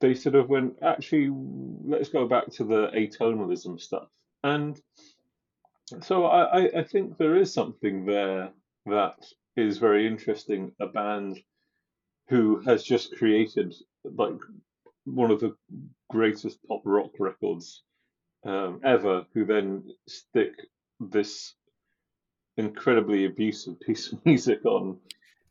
they sort of went, actually, let's go back to the atonalism stuff, and so I, I, I think there is something there that is very interesting. A band who has just created like one of the greatest pop rock records um, ever, who then stick this incredibly abusive piece of [LAUGHS] music on,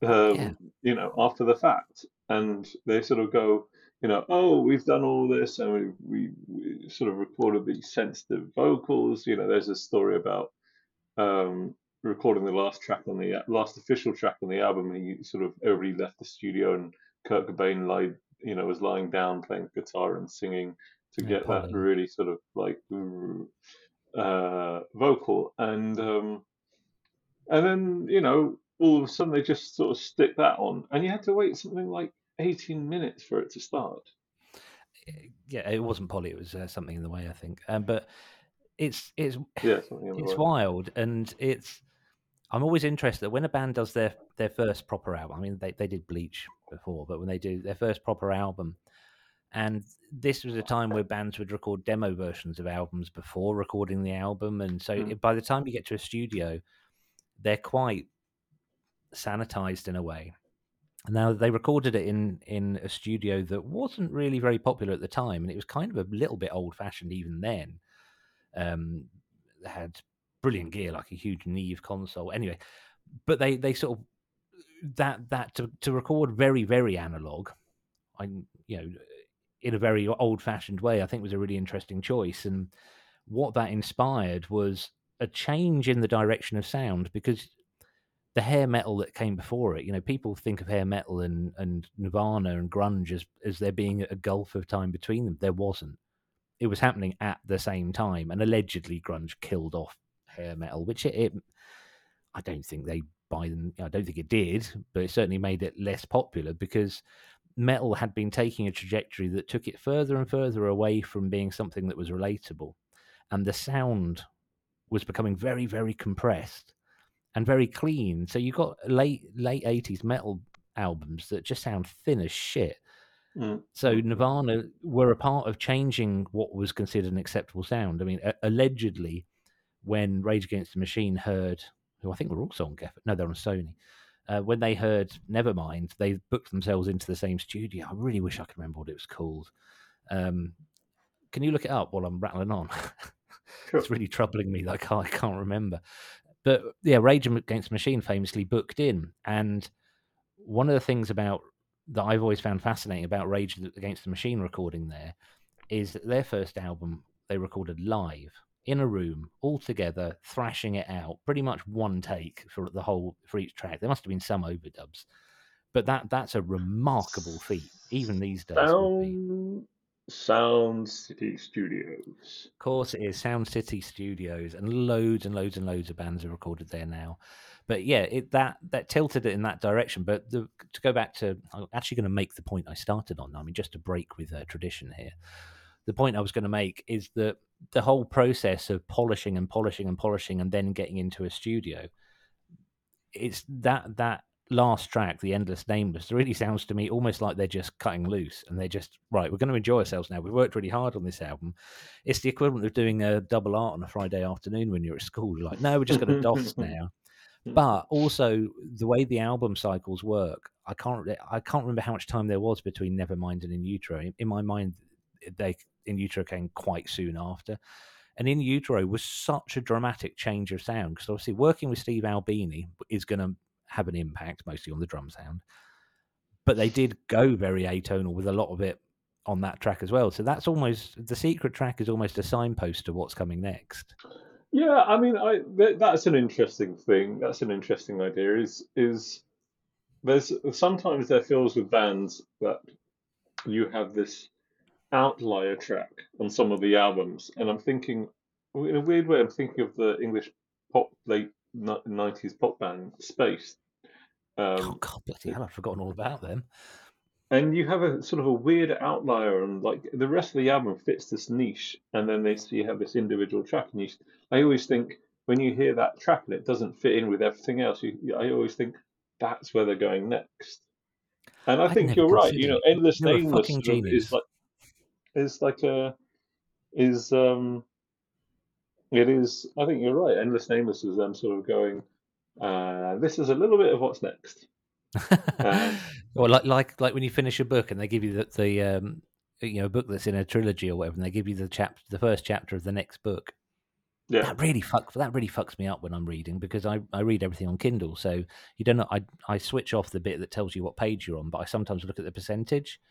um, Yeah. you know, after the fact, and they sort of go, you know, oh, we've done all this, and we, we, we sort of recorded these sensitive vocals. You know, there's a story about um, recording the last track on the last official track on the album. He sort of everybody left the studio, and Kurt Cobain lied, you know, was lying down playing guitar and singing to Yeah, get that really sort of like uh, vocal, and um, and then you know all of a sudden they just sort of stick that on, and you had to wait something like 18 minutes for it to start. Yeah, it wasn't Polly. It was uh, something in the way, I think. Um, but it's it's Yeah, something in the it's wild and it's i'm always interested when a band does their their first proper album i mean they, they did bleach before but when they do their first proper album. And this was a time where bands would record demo versions of albums before recording the album and so Mm. by the time you get to a studio they're quite sanitized in a way. Now they recorded it in in a studio that wasn't really very popular at the time and it was kind of a little bit old fashioned even then. Um they had brilliant gear like a huge neve console. Anyway but they they sort of that that to, to record very very analog i you know in a very old fashioned way i think was a really interesting choice. And what that inspired was a change in the direction of sound because the hair metal that came before it you know people think of hair metal and and nirvana and grunge as as there being a gulf of time between them. There wasn't. It was happening at the same time and allegedly grunge killed off hair metal which it, it i don't think they by them i don't think it did but it certainly made it less popular because metal had been taking a trajectory that took it further and further away from being something that was relatable and the sound was becoming very very compressed and very clean so you got late late 80s metal albums that just sound thin as shit Mm. so Mhm. Nirvana were a part of changing what was considered an acceptable sound. I mean, allegedly, when Rage Against the Machine heard, who I think were also on Geffen, no, they're on Sony. Uh, when they heard Nevermind, they booked themselves into the same studio. I really wish I could remember what it was called. Um, can you look it up while I'm rattling on? [LAUGHS] Sure. it's really troubling me that I can't, I can't remember. But yeah, Rage Against the Machine famously booked in, and one of the things about that I've always found fascinating about Rage Against the Machine recording there is that their first album they recorded live in a room all together, thrashing it out, pretty much one take for the whole for each track. There must have been some overdubs, but that that's a remarkable feat, even these days. Sound Sound City Studios. Of course, it is Sound City Studios, and loads and loads and loads of bands are recorded there now. But yeah, it that that tilted it in that direction. But the, to go back to, I'm actually going to make the point I started on. I mean, just to break with uh, tradition here. The point I was going to make is that the whole process of polishing and polishing and polishing, and then getting into a studio, it's that that last track, the endless nameless, really sounds to me almost like they're just cutting loose and they're just right. We're going to enjoy ourselves now. We've worked really hard on this album. It's the equivalent of doing a double art on a Friday afternoon when you're at school. You're like, no, we're just going [LAUGHS] to DOS now. Hmm. But also the way the album cycles work, I can't I can't remember how much time there was between Nevermind and In Utero. In my mind, they In Utero came quite soon after. And In Utero was such a dramatic change of sound because obviously working with Steve Albini is going to have an impact mostly on the drum sound. But they did go very atonal with a lot of it on that track as well. So that's almost the secret track is almost a signpost to what's coming next. Yeah, I mean, I th- that's an interesting thing. That's an interesting idea. Is is there's sometimes there feels with bands that you have this outlier track on some of the albums, and I'm thinking in a weird way, I'm thinking of the English pop late '90s pop band Space. Um, oh God, bloody hell! I've forgotten all about them. And you have a sort of a weird outlier, and like the rest of the album fits this niche, and then they see you have this individual track, and you. I always think when you hear that track and it doesn't fit in with everything else, you, I always think that's where they're going next. And I I'd think you're right. You know, endless nameless is like is like a is um it is. I think you're right. Endless nameless is them sort of going. Uh, this is a little bit of what's next. [LAUGHS] um, or like like like when you finish a book and they give you the, the um, you know book that's in a trilogy or whatever, and they give you the chap the first chapter of the next book. Yeah. That really fucks that really fucks me up when I'm reading because I, I read everything on Kindle, so you don't know. I I switch off the bit that tells you what page you're on, but I sometimes look at the percentage,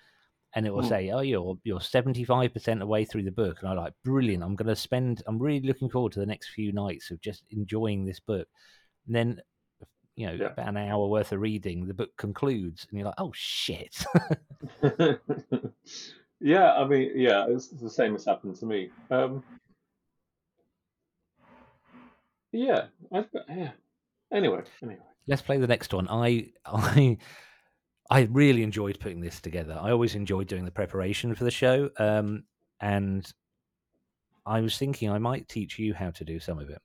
and it will mm. say, "Oh, you're you're seventy five percent away through the book," and I'm like, "Brilliant! I'm going to spend. I'm really looking forward to the next few nights of just enjoying this book." And then you know, yeah. about an hour worth of reading, the book concludes, and you're like, "Oh shit!" [LAUGHS] yeah, I mean, yeah, it's the same as happened to me. Um, yeah, I've got, yeah. Anyway, anyway, let's play the next one. I, [LAUGHS] I, I really enjoyed putting this together. I always enjoyed doing the preparation for the show, um, and I was thinking I might teach you how to do some of it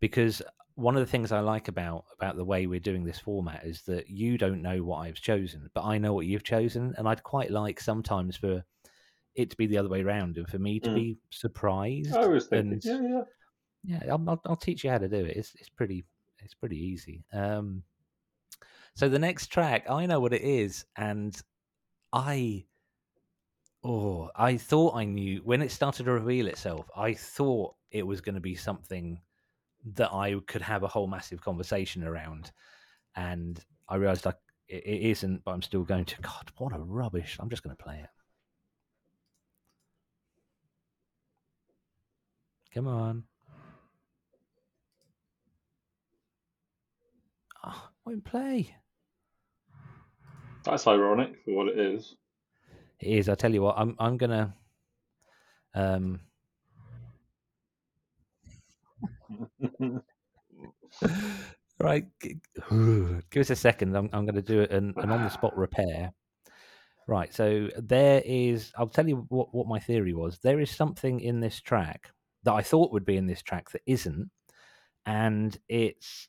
because one of the things I like about about the way we're doing this format is that you don't know what I've chosen, but I know what you've chosen, and I'd quite like sometimes for it to be the other way around and for me to mm. be surprised. I was thinking, and, yeah, yeah, yeah. I'll, I'll, teach you how to do it. It's it's pretty it's pretty easy. Um, so the next track, I know what it is, and I oh, I thought I knew when it started to reveal itself. I thought it was going to be something that I could have a whole massive conversation around. And I realized like it, it isn't, but I'm still going to. God, what a rubbish! I'm just going to play it. Come on. Oh, won't play. That's ironic for what it is. It is. I tell you what, I'm I'm gonna um [LAUGHS] right, [SIGHS] give us a second. I'm, I'm going to do an, an on the spot repair. Right, so there is. I'll tell you what, what my theory was. There is something in this track that I thought would be in this track that isn't, and it's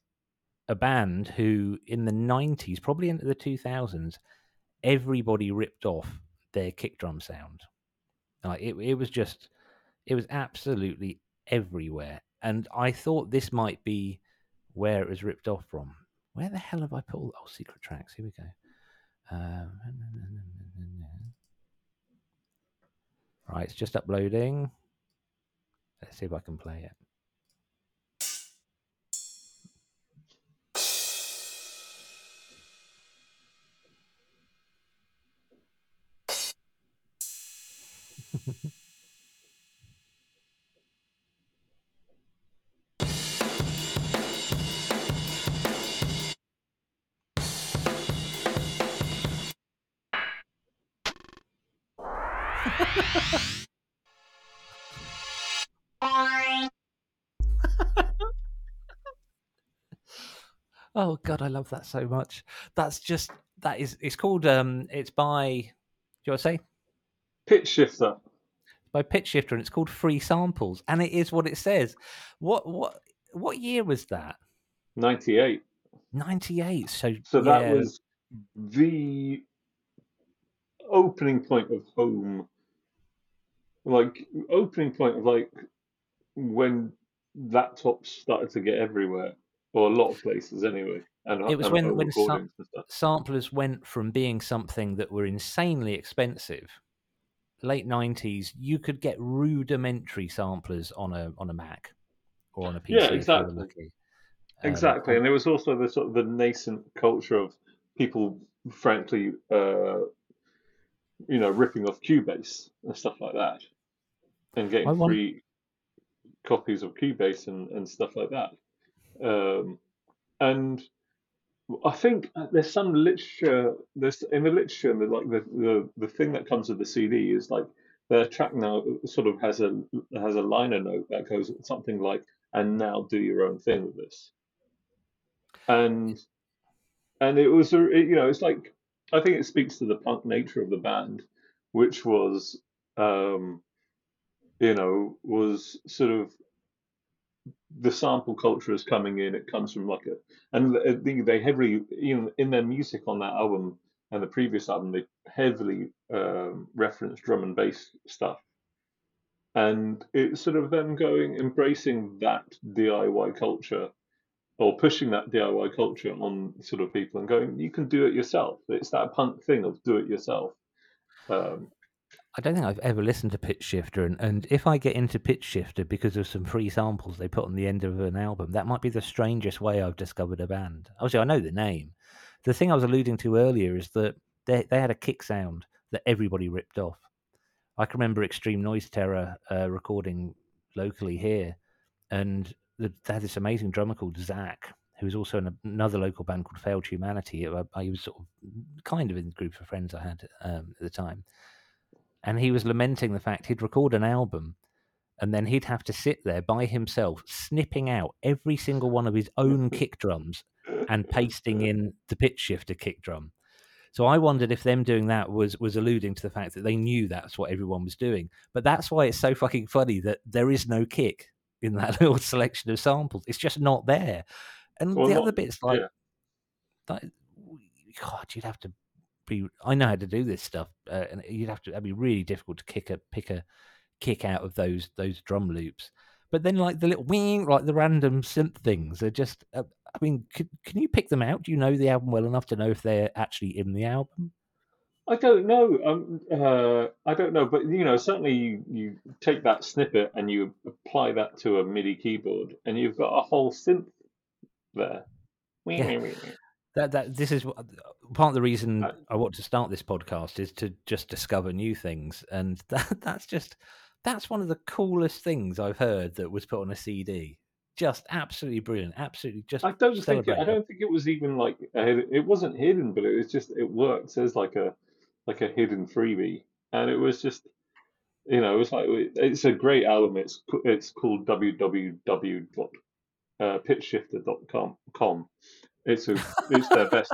a band who, in the '90s, probably into the 2000s, everybody ripped off their kick drum sound. Like it, it was just, it was absolutely everywhere and I thought this might be where it was ripped off from. Where the hell have I put all? Oh, secret tracks. Here we go. Um, right, it's just uploading. Let's see if I can play it. Oh god, I love that so much. That's just that is it's called um it's by do you want to say? Pitchshifter. By Pitchshifter and it's called Free Samples. And it is what it says. What what what year was that? 98. Ninety eight. So So that was the opening point of home. Like opening point of like when laptops started to get everywhere, or a lot of places anyway. And It was and when- when some- recordings and stuff. samplers went from being something that were insanely expensive. Late nineties, you could get rudimentary samplers on a on a Mac or on a PC. Yeah, if you were exactly. Um, Exactly, and there was also the sort of the nascent culture of people, frankly, uh, you know, ripping off Cubase and stuff like that, and getting want- free copies of Cubase and, and stuff like that. Um, and I think there's some literature. There's in the literature, the, like the, the the thing that comes with the CD is like the track now sort of has a has a liner note that goes something like, "And now do your own thing with this." and and it was it- you know it's like I think it speaks to the punk nature of the band, which was um, you know was sort of the sample culture is coming in. It comes from like a and they, heavily know in their music on that album and the previous album they heavily um, reference drum and bass stuff. And it's sort of them going embracing that DIY culture or pushing that DIY culture on sort of people and going, you can do it yourself. It's that punk thing of do it yourself. Um, I don't think I've ever listened to Pitchshifter, and, and if I get into Pitchshifter because of some free samples they put on the end of an album, that might be the strangest way I've discovered a band. Obviously, I know the name. The thing I was alluding to earlier is that they they had a kick sound that everybody ripped off. I can remember Extreme Noise Terror uh, recording locally here, and the, they had this amazing drummer called Zach, who was also in another local band called Failed Humanity. I, I was sort of kind of in the group of friends I had um, at the time and he was lamenting the fact he'd record an album and then he'd have to sit there by himself snipping out every single one of his own [LAUGHS] kick drums and pasting in the Pitchshifter kick drum. So i wondered if them doing that was was alluding to the fact that they knew that's what everyone was doing. But that's why it's so fucking funny that there is no kick in that [LAUGHS] little selection of samples. It's just not there. And Well, the not- other bits like yeah. that, god you'd have to be i know how to do this stuff uh, and you'd have to that'd be really difficult to kick a pick a kick out of those those drum loops but then like the little wing like the random synth things are just uh, i mean can, can you pick them out do you know the album well enough to know if they're actually in the album I don't know. Um, uh, I don't know, but you know, certainly you, you take that snippet and you apply that to a MIDI keyboard, and you've got a whole synth there. Yeah. That that this is part of the reason Uh, I want to start this podcast is to just discover new things, and [LAUGHS] that that's just that's one of the coolest things I've heard that was put on a CD. Just absolutely brilliant, absolutely just. I don't think it, I don't think it was even like a it wasn't hidden, but it was just it worked as like a like a hidden freebie, and it was just you know it was like it's a great album. It's it's called www.pitchshifter.com. It's a it's their best.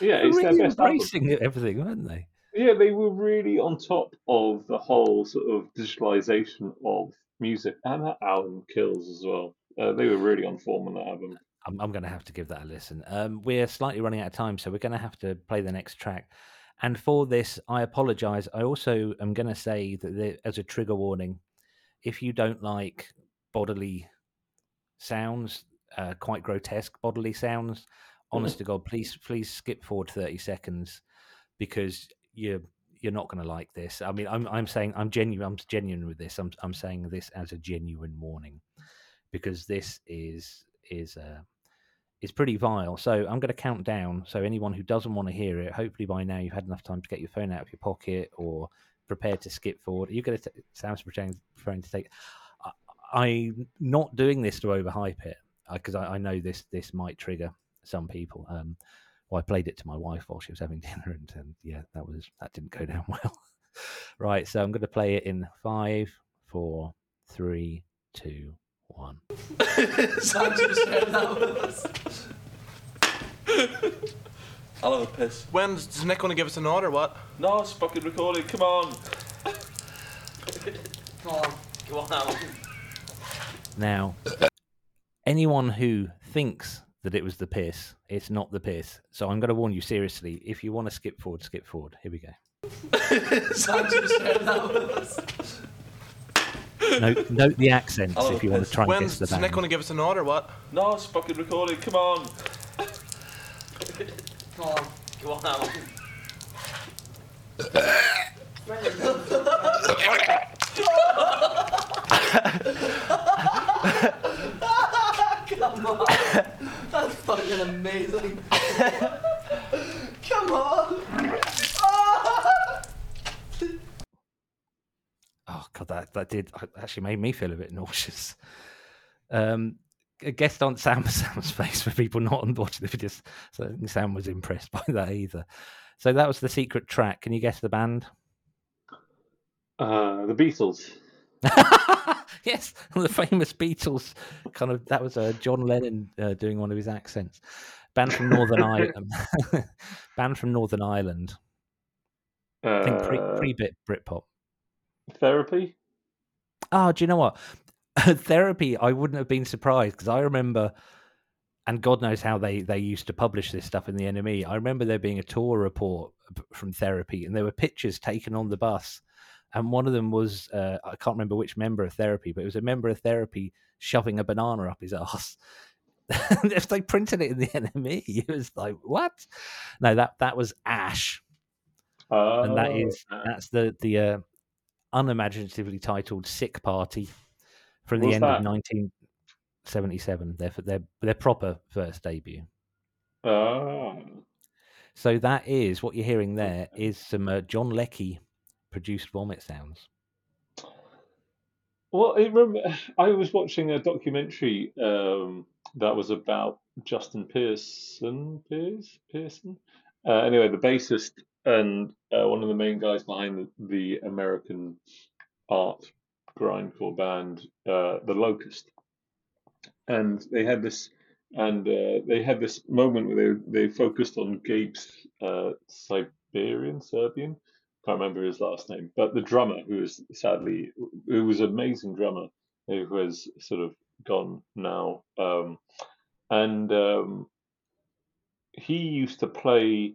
Yeah, it's their really best album. everything, weren't they? Yeah, they were really on top of the whole sort of digitalization of music, and that album kills as well. Uh, they were really on form on that album. I'm, I'm going to have to give that a listen. Um, we're slightly running out of time, so we're going to have to play the next track. And for this, I apologize. I also am going to say that there, as a trigger warning, if you don't like bodily sounds, uh, quite grotesque bodily sounds, honest to God, please please skip forward 30 seconds because you're you're not going to like this. I mean, I'm I'm saying I'm genuine. I'm genuine with this. I'm I'm saying this as a genuine warning because this is is uh, is pretty vile. So I'm going to count down. So anyone who doesn't want to hear it, hopefully by now you've had enough time to get your phone out of your pocket or prepared to skip forward. You're you going to t- Sam's preparing, preparing to take? I, I'm not doing this to overhype it because I, I know this this might trigger some people. Um, well, I played it to my wife while she was having [LAUGHS] dinner, and, and yeah, that was that didn't go down [LAUGHS] well. right, so I'm going to play it in five, four, three, two, one. Sam just shared that with us. I love a piss. When's Nick going to give us an order? What? No, it's fucking recording. Come on. Come on, go on, Alan. Now, [LAUGHS] anyone who thinks that it was the piss, it's not the piss. So I'm going to warn you seriously. If you want to skip forward, skip forward. Here we go. Sam just shared that with us. Note, note the accents Oh, if you want to try and guess When's the Nick band. going to give us an order? What? No, it's fucking recording. Come on. Come on, go on, Alan. [LAUGHS] [LAUGHS] Come [LAUGHS] on. That's fucking amazing. [LAUGHS] Come on. [LAUGHS] Oh god, that that did actually made me feel a bit nauseous. Um, a guest on Sam Sam's face for people not on watching the video. So I think Sam was impressed by that either. So that was the secret track. Can you guess the band? Uh, the Beatles. [LAUGHS] yes, the famous Beatles. Kind of that was uh, John Lennon uh, doing one of his accents. Band from Northern [LAUGHS] Ireland. [LAUGHS] band from Northern Ireland. I think pre Uh, pre bit Britpop. Therapy. Oh, do you know what? Therapy, I wouldn't have been surprised because I remember, and God knows how they they used to publish this stuff in the NME. I remember there being a tour report from Therapy, and there were pictures taken on the bus, and one of them was uh, I can't remember which member of Therapy, but it was a member of Therapy shoving a banana up his ass. [LAUGHS] if they printed it in the [LAUGHS] NME, it was like what? No, that that was Ash, Uh, and that is that's the the uh, unimaginatively titled "Sick Party" from the end that? of 1977. Their their their proper first debut. Ah. So that is what you're hearing there is some uh, John Leckie produced vomit sounds. Well, I remember [SIGHS] I was watching a documentary um, that was about Justin Pearson. Pierce, Pearson. Uh, anyway, the bassist and uh, one of the main guys behind the, the American art grindcore band, uh, The Locust, and they had this, and uh, they had this moment where they they focused on Gabe's uh, Siberian Serbian can't remember his last name, but the drummer, who is sadly, who was an amazing drummer, who has sort of gone now, um, and um, he used to play.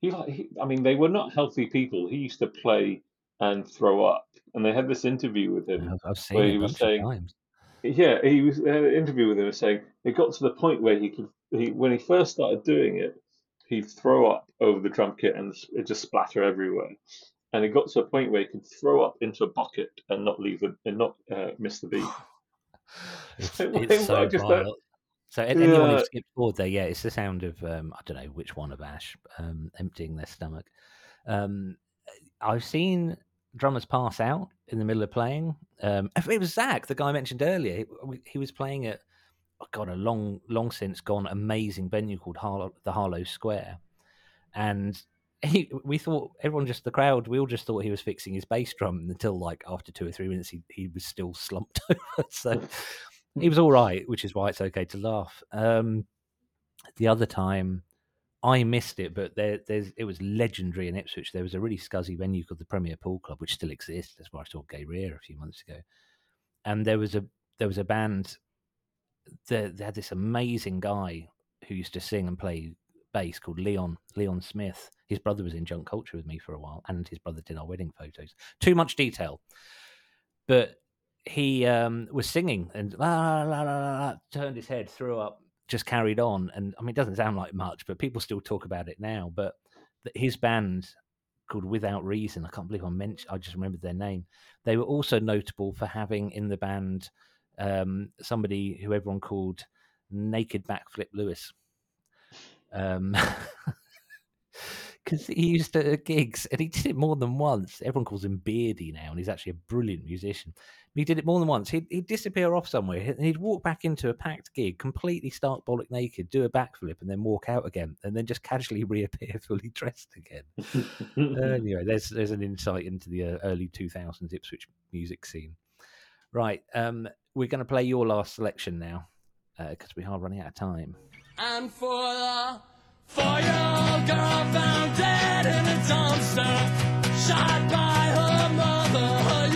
He he, I mean, they were not healthy people. He used to play and throw up, and they had this interview with him. I've, I've seen Where he was saying- times. Yeah, he was they had an interview with him saying it got to the point where he could, he when he first started doing it, he'd throw up over the drum kit and it just splatter everywhere. And it got to a point where he could throw up into a bucket and not leave it and not uh, miss the beat. [LAUGHS] It's, [LAUGHS] It it's so like just that- vile. So anyone who Yeah. skipped forward there, yeah, it's the sound of um, I don't know which one of Ash um, emptying their stomach. Um, I've seen drummers pass out in the middle of playing. Um, [LAUGHS] it was Zach, the guy I mentioned earlier. He, he was playing at oh God, a long, long since gone amazing venue called Harlow, the Harlow Square, and [LAUGHS] he, we thought everyone just the crowd, we all just thought he was fixing his bass drum until like after two or three minutes, he he was still slumped [LAUGHS] over. So he was all right, which is why it's okay to laugh. Um, the other time, I missed it, but there, there's it was legendary in Ipswich. There was a really scuzzy venue called the Premier Pool Club, which still exists. That's where I saw Gay Rear a few months ago, and there was a there was a band. They, they had this amazing guy who used to sing and play bass called Leon Leon Smith. His brother was in Junk Culture with me for a while, and his brother did our wedding photos. Too much detail, but he um, was singing and la, la, la, turned his head, threw up, just carried on. And I mean, it doesn't sound like much, but people still talk about it now. But his band called Without Reason, I can't believe I mentioned, I just remembered their name. They were also notable for having in the band um, somebody who everyone called Naked Backflip Lewis. Um, [LAUGHS] because he used to gigs and he did it more than once. Everyone calls him Beardy now, and he's actually a brilliant musician. He did it more than once. He'd, he'd disappear off somewhere and he'd walk back into a packed gig, completely stark bollock naked, do a backflip, and then walk out again, and then just [LAUGHS] casually reappear fully dressed again. [LAUGHS] anyway, there's there's an insight into the uh, early 2000s Ipswich music scene. Right, um, we're going to play your last selection now uh, because we are running out of time. And for the girl found dead in a dumpster, shot by her mother, her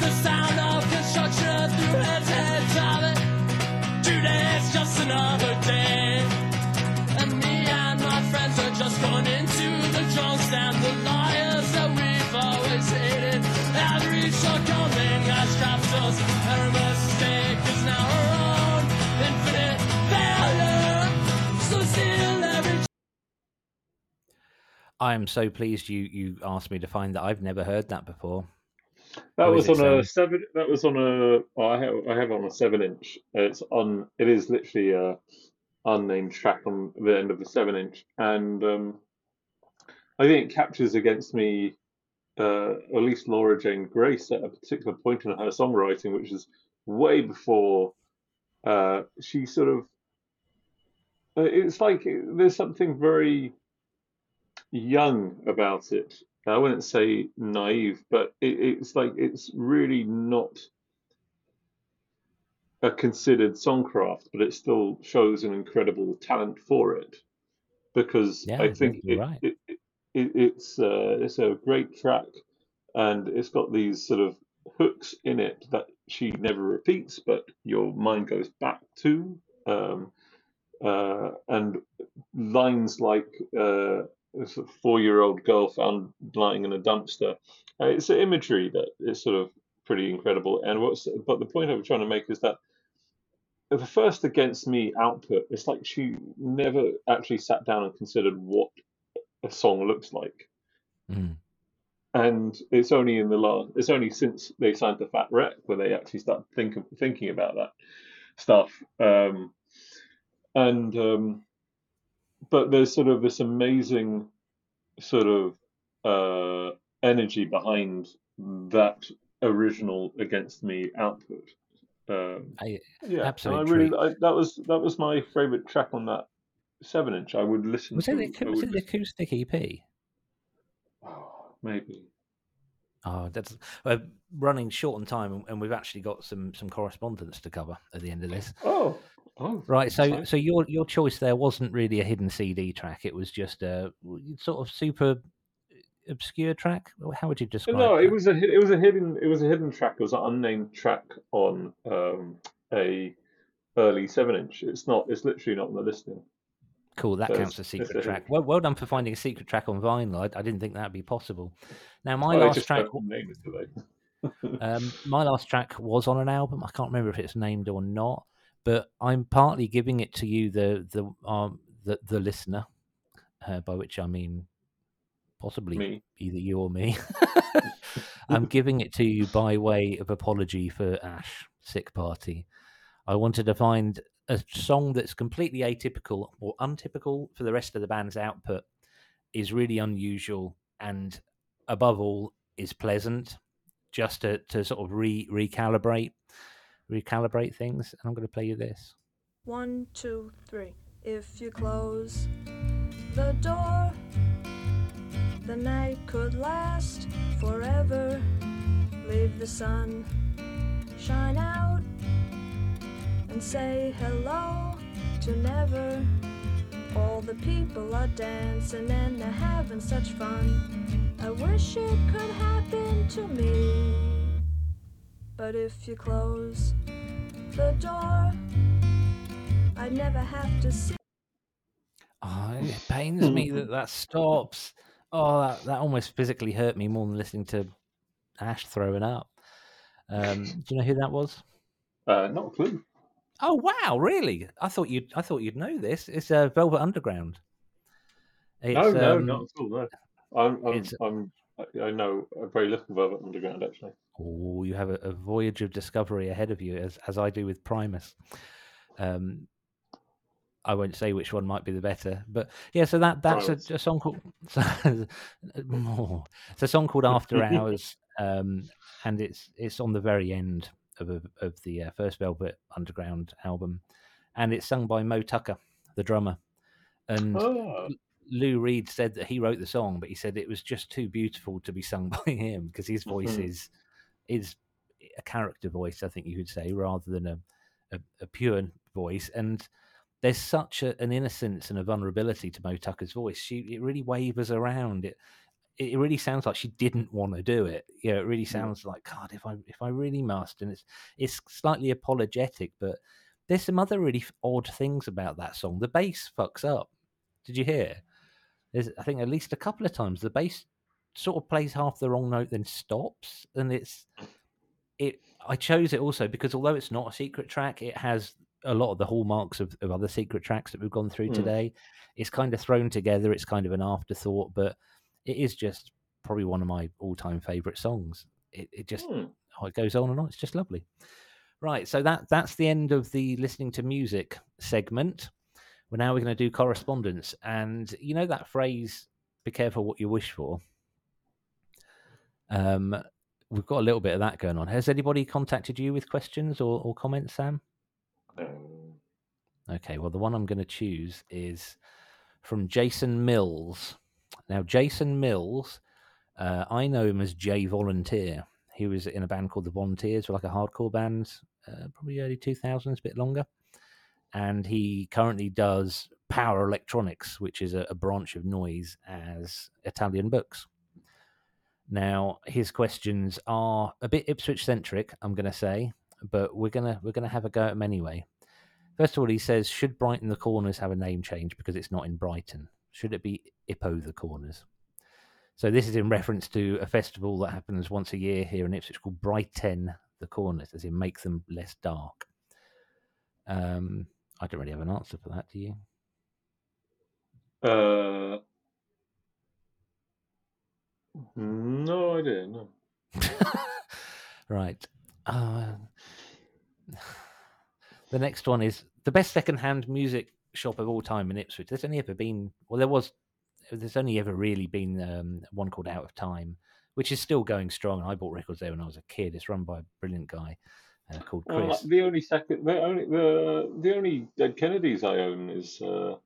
the sound of construction through it. Today's just another day, and me and my friends are just going into. The I am so pleased you you asked me to find that. I've never heard that before. That was on a seven. That was on a. Oh, I have. I have on a seven inch. It's on. It is literally a unnamed track on the end of the seven inch, and um, I think it captures against me, uh, at least Laura Jane Grace at a particular point in her songwriting, which is way before uh, she sort of. uh, It's like there's something very young about it. I wouldn't say naive, but it, it's like it's really not a considered songcraft, but it still shows an incredible talent for it. Because Yeah, I think it, right. it, it, it, it's uh, it's a great track, and it's got these sort of hooks in it that she never repeats, but your mind goes back to. Um, uh, and lines like uh, a sort of four-year-old girl found lying in a dumpster. Uh, it's an imagery that is sort of pretty incredible. And what's but the point I'm trying to make is that the first against me output, it's like she never actually sat down and considered what a song looks like. Mm. And it's only in the last, it's only since they signed to Fat Wreck where they actually start thinking thinking about that stuff. Um, and um, but there's sort of this amazing sort of uh, energy behind that original against me output. Um, I, yeah, Absolute and I really. I, that was that was my favorite track on that seven inch. I would listen was to. it the, was it the acoustic EP? oh, maybe. Oh, that's uh, running short on time, and- and we've actually got some some correspondence to cover at the end of this. Oh, oh, Right, so so your your choice there wasn't really a hidden CD track; it was just a sort of super obscure track. How would you describe? No, that? it was a it was a hidden it was a hidden track. It was an unnamed track on um, a early seven inch. It's not. It's literally not on the listing. Cool, that So counts as it's secret a- track. Well, well done for finding a secret track on vinyl. I, I didn't think that'd be possible. Now, my Well, last track, name it, do [LAUGHS] um, my last track was on an album. I can't remember if it's named or not, but I'm partly giving it to you, the the um the the listener, uh, by which I mean possibly Me. either you or me. [LAUGHS] [LAUGHS] I'm giving it to you by way of apology for Ash Sick Party. I wanted to find a song that's completely atypical or untypical for the rest of the band's output, is really unusual, and above all, is pleasant, just to, to sort of re recalibrate recalibrate things. And I'm going to play you this. One, two, three. If you close the door, the night could last forever. Leave the sun shine out and say hello to never. All the people are dancing and they're having such fun. I wish it could happen to me. But if you close the door, I'd never have to see. Oh, it pains me that that stops. Oh, that, that almost physically hurt me more than listening to Ash throwing up. Um, do you know who that was? Uh, not a clue. Oh wow, really? I thought you'd I thought you'd know this. It's uh, Velvet Underground. It's, no, no, um, not at all. No. I'm, I'm, I'm, I- I know very little Velvet Underground actually. Oh, you have a, a voyage of discovery ahead of you, as as I do with Primus. Um, I won't say which one might be the better, but yeah. So that that's a, a song called. [LAUGHS] It's a song called After Hours, um, and it's it's on the very end of a, of the uh, first Velvet Underground album, and it's sung by Moe Tucker, the drummer, and Oh, Lou Reed said that he wrote the song, but he said it was just too beautiful to be sung [LAUGHS] by him because his voice Mhm. is is a character voice, I think you could say, rather than a a, a pure voice. And there's such a, an innocence and a vulnerability to Moe Tucker's voice. She it really wavers around. It it really sounds like she didn't want to do it. You know, it really mm. sounds like God, if I if I really must, and it's it's slightly apologetic, but there's some other really odd things about that song. The bass fucks up. Did you hear? There's, I think, at least a couple of times the bass sort of plays half the wrong note, then stops, and it's it. I chose it also because although it's not a secret track, it has a lot of the hallmarks of, of other secret tracks that we've gone through Mm. today. It's kind of thrown together. It's kind of an afterthought, but it is just probably one of my all-time favorite songs. It, it just Hmm. oh, it goes on and on. It's just lovely. Right, so that that's the end of the listening to music segment. Well, now we're going to do correspondence, and you know that phrase "be careful what you wish for." Um, we've got a little bit of that going on. Has anybody contacted you with questions or, or comments, Sam? Um, Okay, well, the one I'm going to choose is from Jason Mills. Now, Jason Mills, uh, I know him as Jay Volunteer. He was in a band called the Volunteers, like a hardcore band, uh, probably early 2000s, a bit longer. And he currently does power electronics, which is a, a branch of noise, as Italian Books. Now, his questions are a bit Ipswich centric, I'm going to say, but we're gonna we're gonna have a go at them anyway. First of all, he says, should Brighton the Corners have a name change because it's not in Brighton? Should it be Ippo the Corners? So this is in reference to a festival that happens once a year here in Ipswich called Brighten the Corners, as in make them less dark. Um, I don't really have an answer for that, do you? uh, no idea. No. [LAUGHS] right. Uh, [SIGHS] the next one is the best second-hand music shop of all time in Ipswich. There's only ever been, well, there was, there's only ever really been um, one called Out of Time, which is still going strong. I bought records there when I was a kid. It's run by a brilliant guy uh, called Well, Chris. the only second, the only the the only Dead Kennedys I own is uh,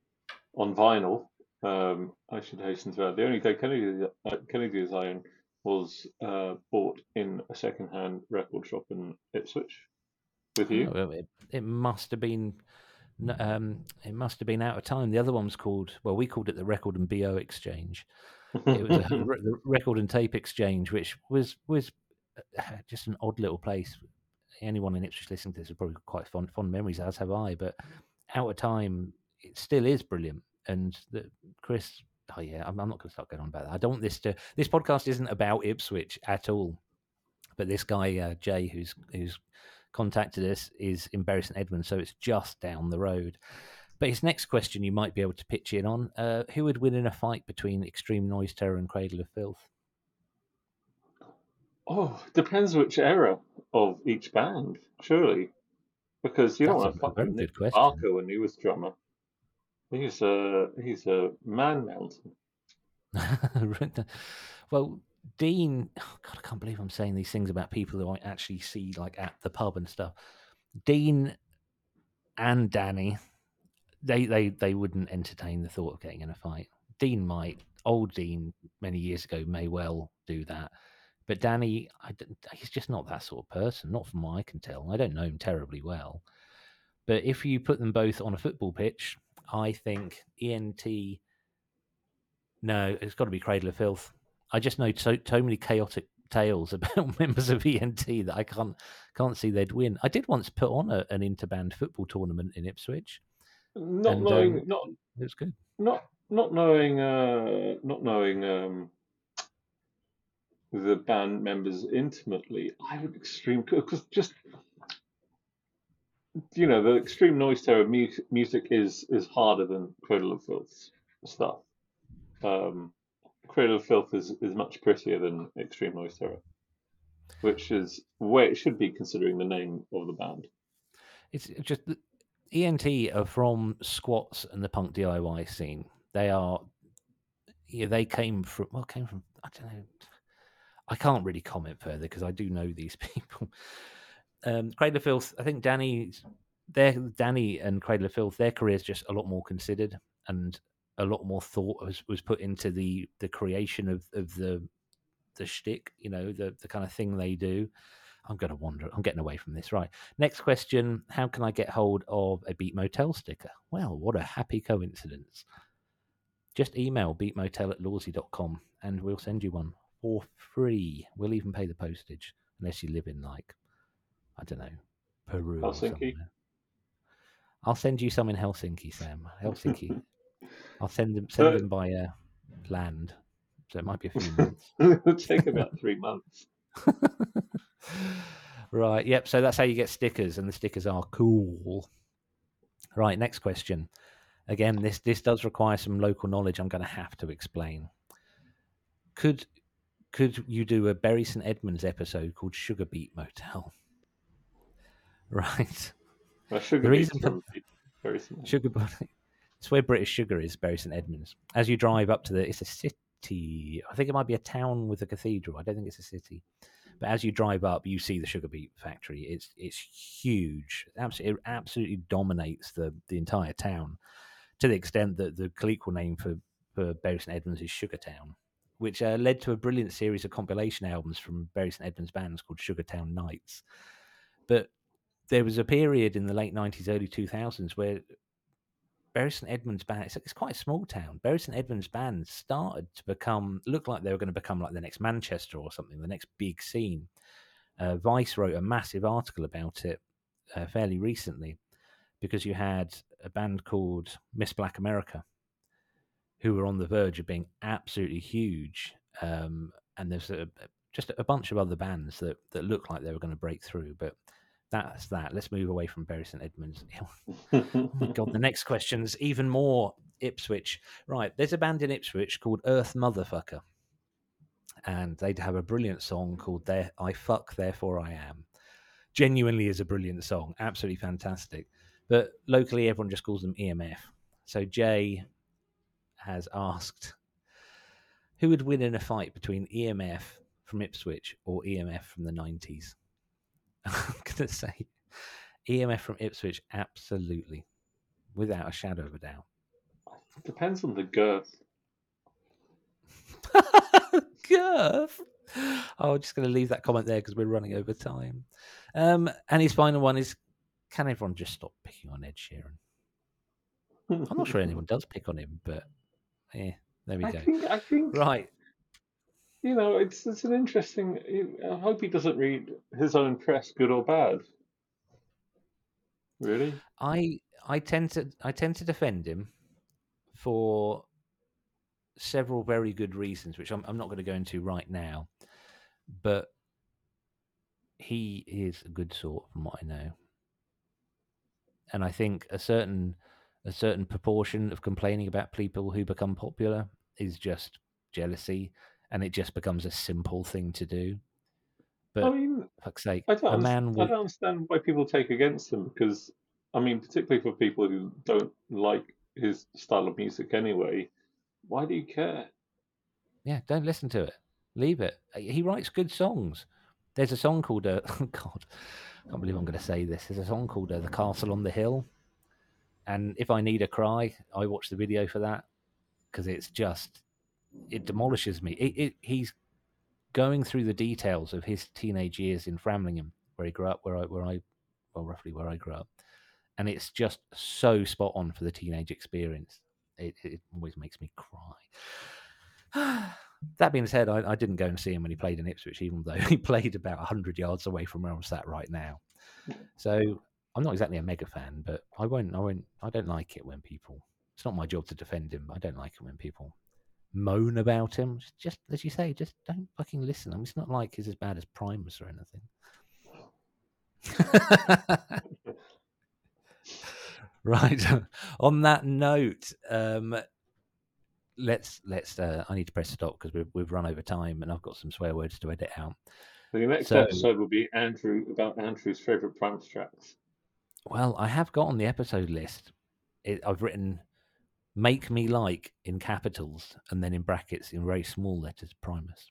on vinyl. Um, I should hasten to add the only Dead Kennedy uh, Kennedys I own was uh, bought in a second-hand record shop in Ipswich with you. Oh, it, it must have been, um, it must have been out of time. The other one was called, well, we called it the Record and BO Exchange. it was a, [LAUGHS] the record and tape exchange, which was was uh, just an odd little place. Anyone in Ipswich listening to this has probably quite fond fond memories, as have I. But out of time, it still is brilliant. And the, Chris, oh yeah, I'm, I'm not going to start going on about that. I don't want this to. This podcast isn't about Ipswich at all. But this guy uh, Jay, who's who's contacted us, is in Bury St Edmunds, so it's just down the road. But his next question you might be able to pitch in on uh, who would win in a fight between Extreme Noise Terror and Cradle of Filth? Oh, depends which era of each band, surely, because you don't want to fuck with Nick question. Barker when he was drummer. He's a he's a man mountain. [LAUGHS] well, Dean, oh God, I can't believe I'm saying these things about people who I actually see like at the pub and stuff. Dean and Danny, they they they wouldn't entertain the thought of getting in a fight. Dean might, old Dean, many years ago, may well do that. But Danny, I he's just not that sort of person. Not from what I can tell. I don't know him terribly well. But if you put them both on a football pitch, I think ENT. No, it's got to be Cradle of Filth. I just know so, so many chaotic tales [LAUGHS] about members of ENT that I can't can't see they'd win. I did once put on a, an interband football tournament in Ipswich. Not And, knowing, um, not It was good. not not knowing, uh, not knowing um, the band members intimately. I would extreme because just you know the extreme noise terror mu- music is is harder than Cradle of Filth's stuff. Um, Cradle of Filth is, is much prettier than Extreme Noise Terror, which is where it should be considering the name of the band. It's just ENT are from Squats and the punk DIY scene. They are, yeah, they came from, well, came from, I don't know. I can't really comment further because I do know these [LAUGHS] people. Um, Cradle of Filth, I think Danny, their Danny and Cradle of Filth, their careers just a lot more considered and a lot more thought was, was put into the the creation of, of the the shtick, you know, the the kind of thing they do. I'm going to wander. I'm getting away from this. Right. Next question. How can I get hold of a Beat Motel sticker? Well, what a happy coincidence. Just email beatmotel at lawsie.com and we'll send you one for free. We'll even pay the postage unless you live in, like, I don't know, Peru Helsinki? I'll send you some in Helsinki, Sam. Helsinki. [LAUGHS] I'll send them send them by uh, land. So it might be a few [LAUGHS] months. It'll take about three months. [LAUGHS] right. Yep. So that's how you get stickers, and the stickers are cool. Right. Next question. Again, this this does require some local knowledge. I'm going to have to explain. Could could you do a Bury St Edmunds episode called Sugar Beet Motel? Right. Sugar The reason for- very small. Sugar. It's where British Sugar is, Bury St Edmunds. As you drive up to the, it's a city. I think it might be a town with a cathedral. I don't think it's a city. But as you drive up, you see the sugar beet factory. It's it's huge. Absolutely, it absolutely dominates the the entire town, to the extent that the colloquial name for for Bury St Edmunds is Sugartown, which uh, led to a brilliant series of compilation albums from Bury St Edmunds bands called Sugartown Nights. But there was a period in the late nineties, early two thousands where Bury St Edmunds band. It's, it's quite a small town. Bury St Edmunds band started to become look like they were going to become like the next Manchester or something, the next big scene. Uh, Vice wrote a massive article about it uh, fairly recently because you had a band called Miss Black America who were on the verge of being absolutely huge, um, and there's a, just a bunch of other bands that that looked like they were going to break through, but. That's that. Let's move away from Bury St Edmunds. [LAUGHS] Oh [LAUGHS] my god, the next question's even more Ipswich. Right, there's a band in Ipswich called Earth Motherfucker. And they'd have a brilliant song called There I Fuck Therefore I Am. Genuinely is a brilliant song, absolutely fantastic. But locally everyone just calls them EMF. So Jay has asked who would win in a fight between EMF from Ipswich or EMF from the 90s? I'm going to say EMF from Ipswich, absolutely, without a shadow of a doubt. Depends on the girth. [LAUGHS] Girth. Oh, I'm just going to leave that comment there because we're running over time. Um, and his final one is: Can everyone just stop picking on Ed Sheeran? [LAUGHS] I'm not sure anyone does pick on him, but yeah, there we I go. think, I think Right. You know, it's it's an interesting. I hope he doesn't read his own press, good or bad. Really? I I tend to I tend to defend him for several very good reasons, which I'm I'm not going to go into right now. But he is a good sort, from what I know, and I think a certain a certain proportion of complaining about people who become popular is just jealousy, and it just becomes a simple thing to do. But I mean, fuck's sake, I don't, a man understand, I don't understand why people take against him because, I mean, particularly for people who don't like his style of music anyway, why do you care? Yeah, don't listen to it. Leave it. Uh, He writes good songs. There's a song called uh, oh [LAUGHS] God, I can't believe I'm going to say this. There's a song called uh, "The Castle on the Hill," and if I need a cry, I watch the video for that because it's just it demolishes me. It, it he's going through the details of his teenage years in Framlingham, where he grew up, where I where I well roughly where I grew up, and it's just so spot on for the teenage experience. It, it always makes me cry. [SIGHS] that being said, I, I didn't go and see him when he played in Ipswich, even though [LAUGHS] he played about 100 yards away from where I'm sat right now. So I'm not exactly a mega fan, but I won't, I won't, I don't like it when people, it's not my job to defend him. I don't like it when people moan about him. Just, as you say, just don't fucking listen. I mean, it's not like he's as bad as Primus or anything. [LAUGHS] right. [LAUGHS] On that note, um, let's let's. Uh, I need to press stop because we've we've run over time, and I've got some swear words to edit out. The next So- episode will be Andrew about Andrew's favourite Primus tracks. Well, I have got on the episode list. It, I've written "Make Me Like" in capitals and then in brackets in very small letters Primus.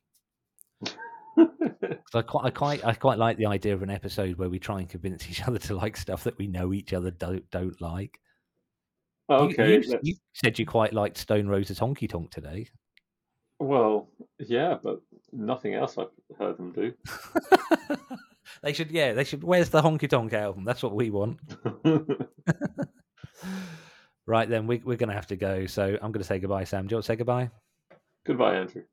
[LAUGHS] 'Cause I quite, I quite, I quite like the idea of an episode where we try and convince [LAUGHS] each other to like stuff that we know each other don't don't like. Okay. you, let's- you said you quite liked Stone Roses Honky Tonk today. Well, yeah, but nothing else I've heard them do. [LAUGHS] they should, yeah, they should. Where's the Honky Tonk album? That's what we want. Right then, we, we're going to have to go. So I'm going to say goodbye, Sam. Do you want to say goodbye? Goodbye, Andrew.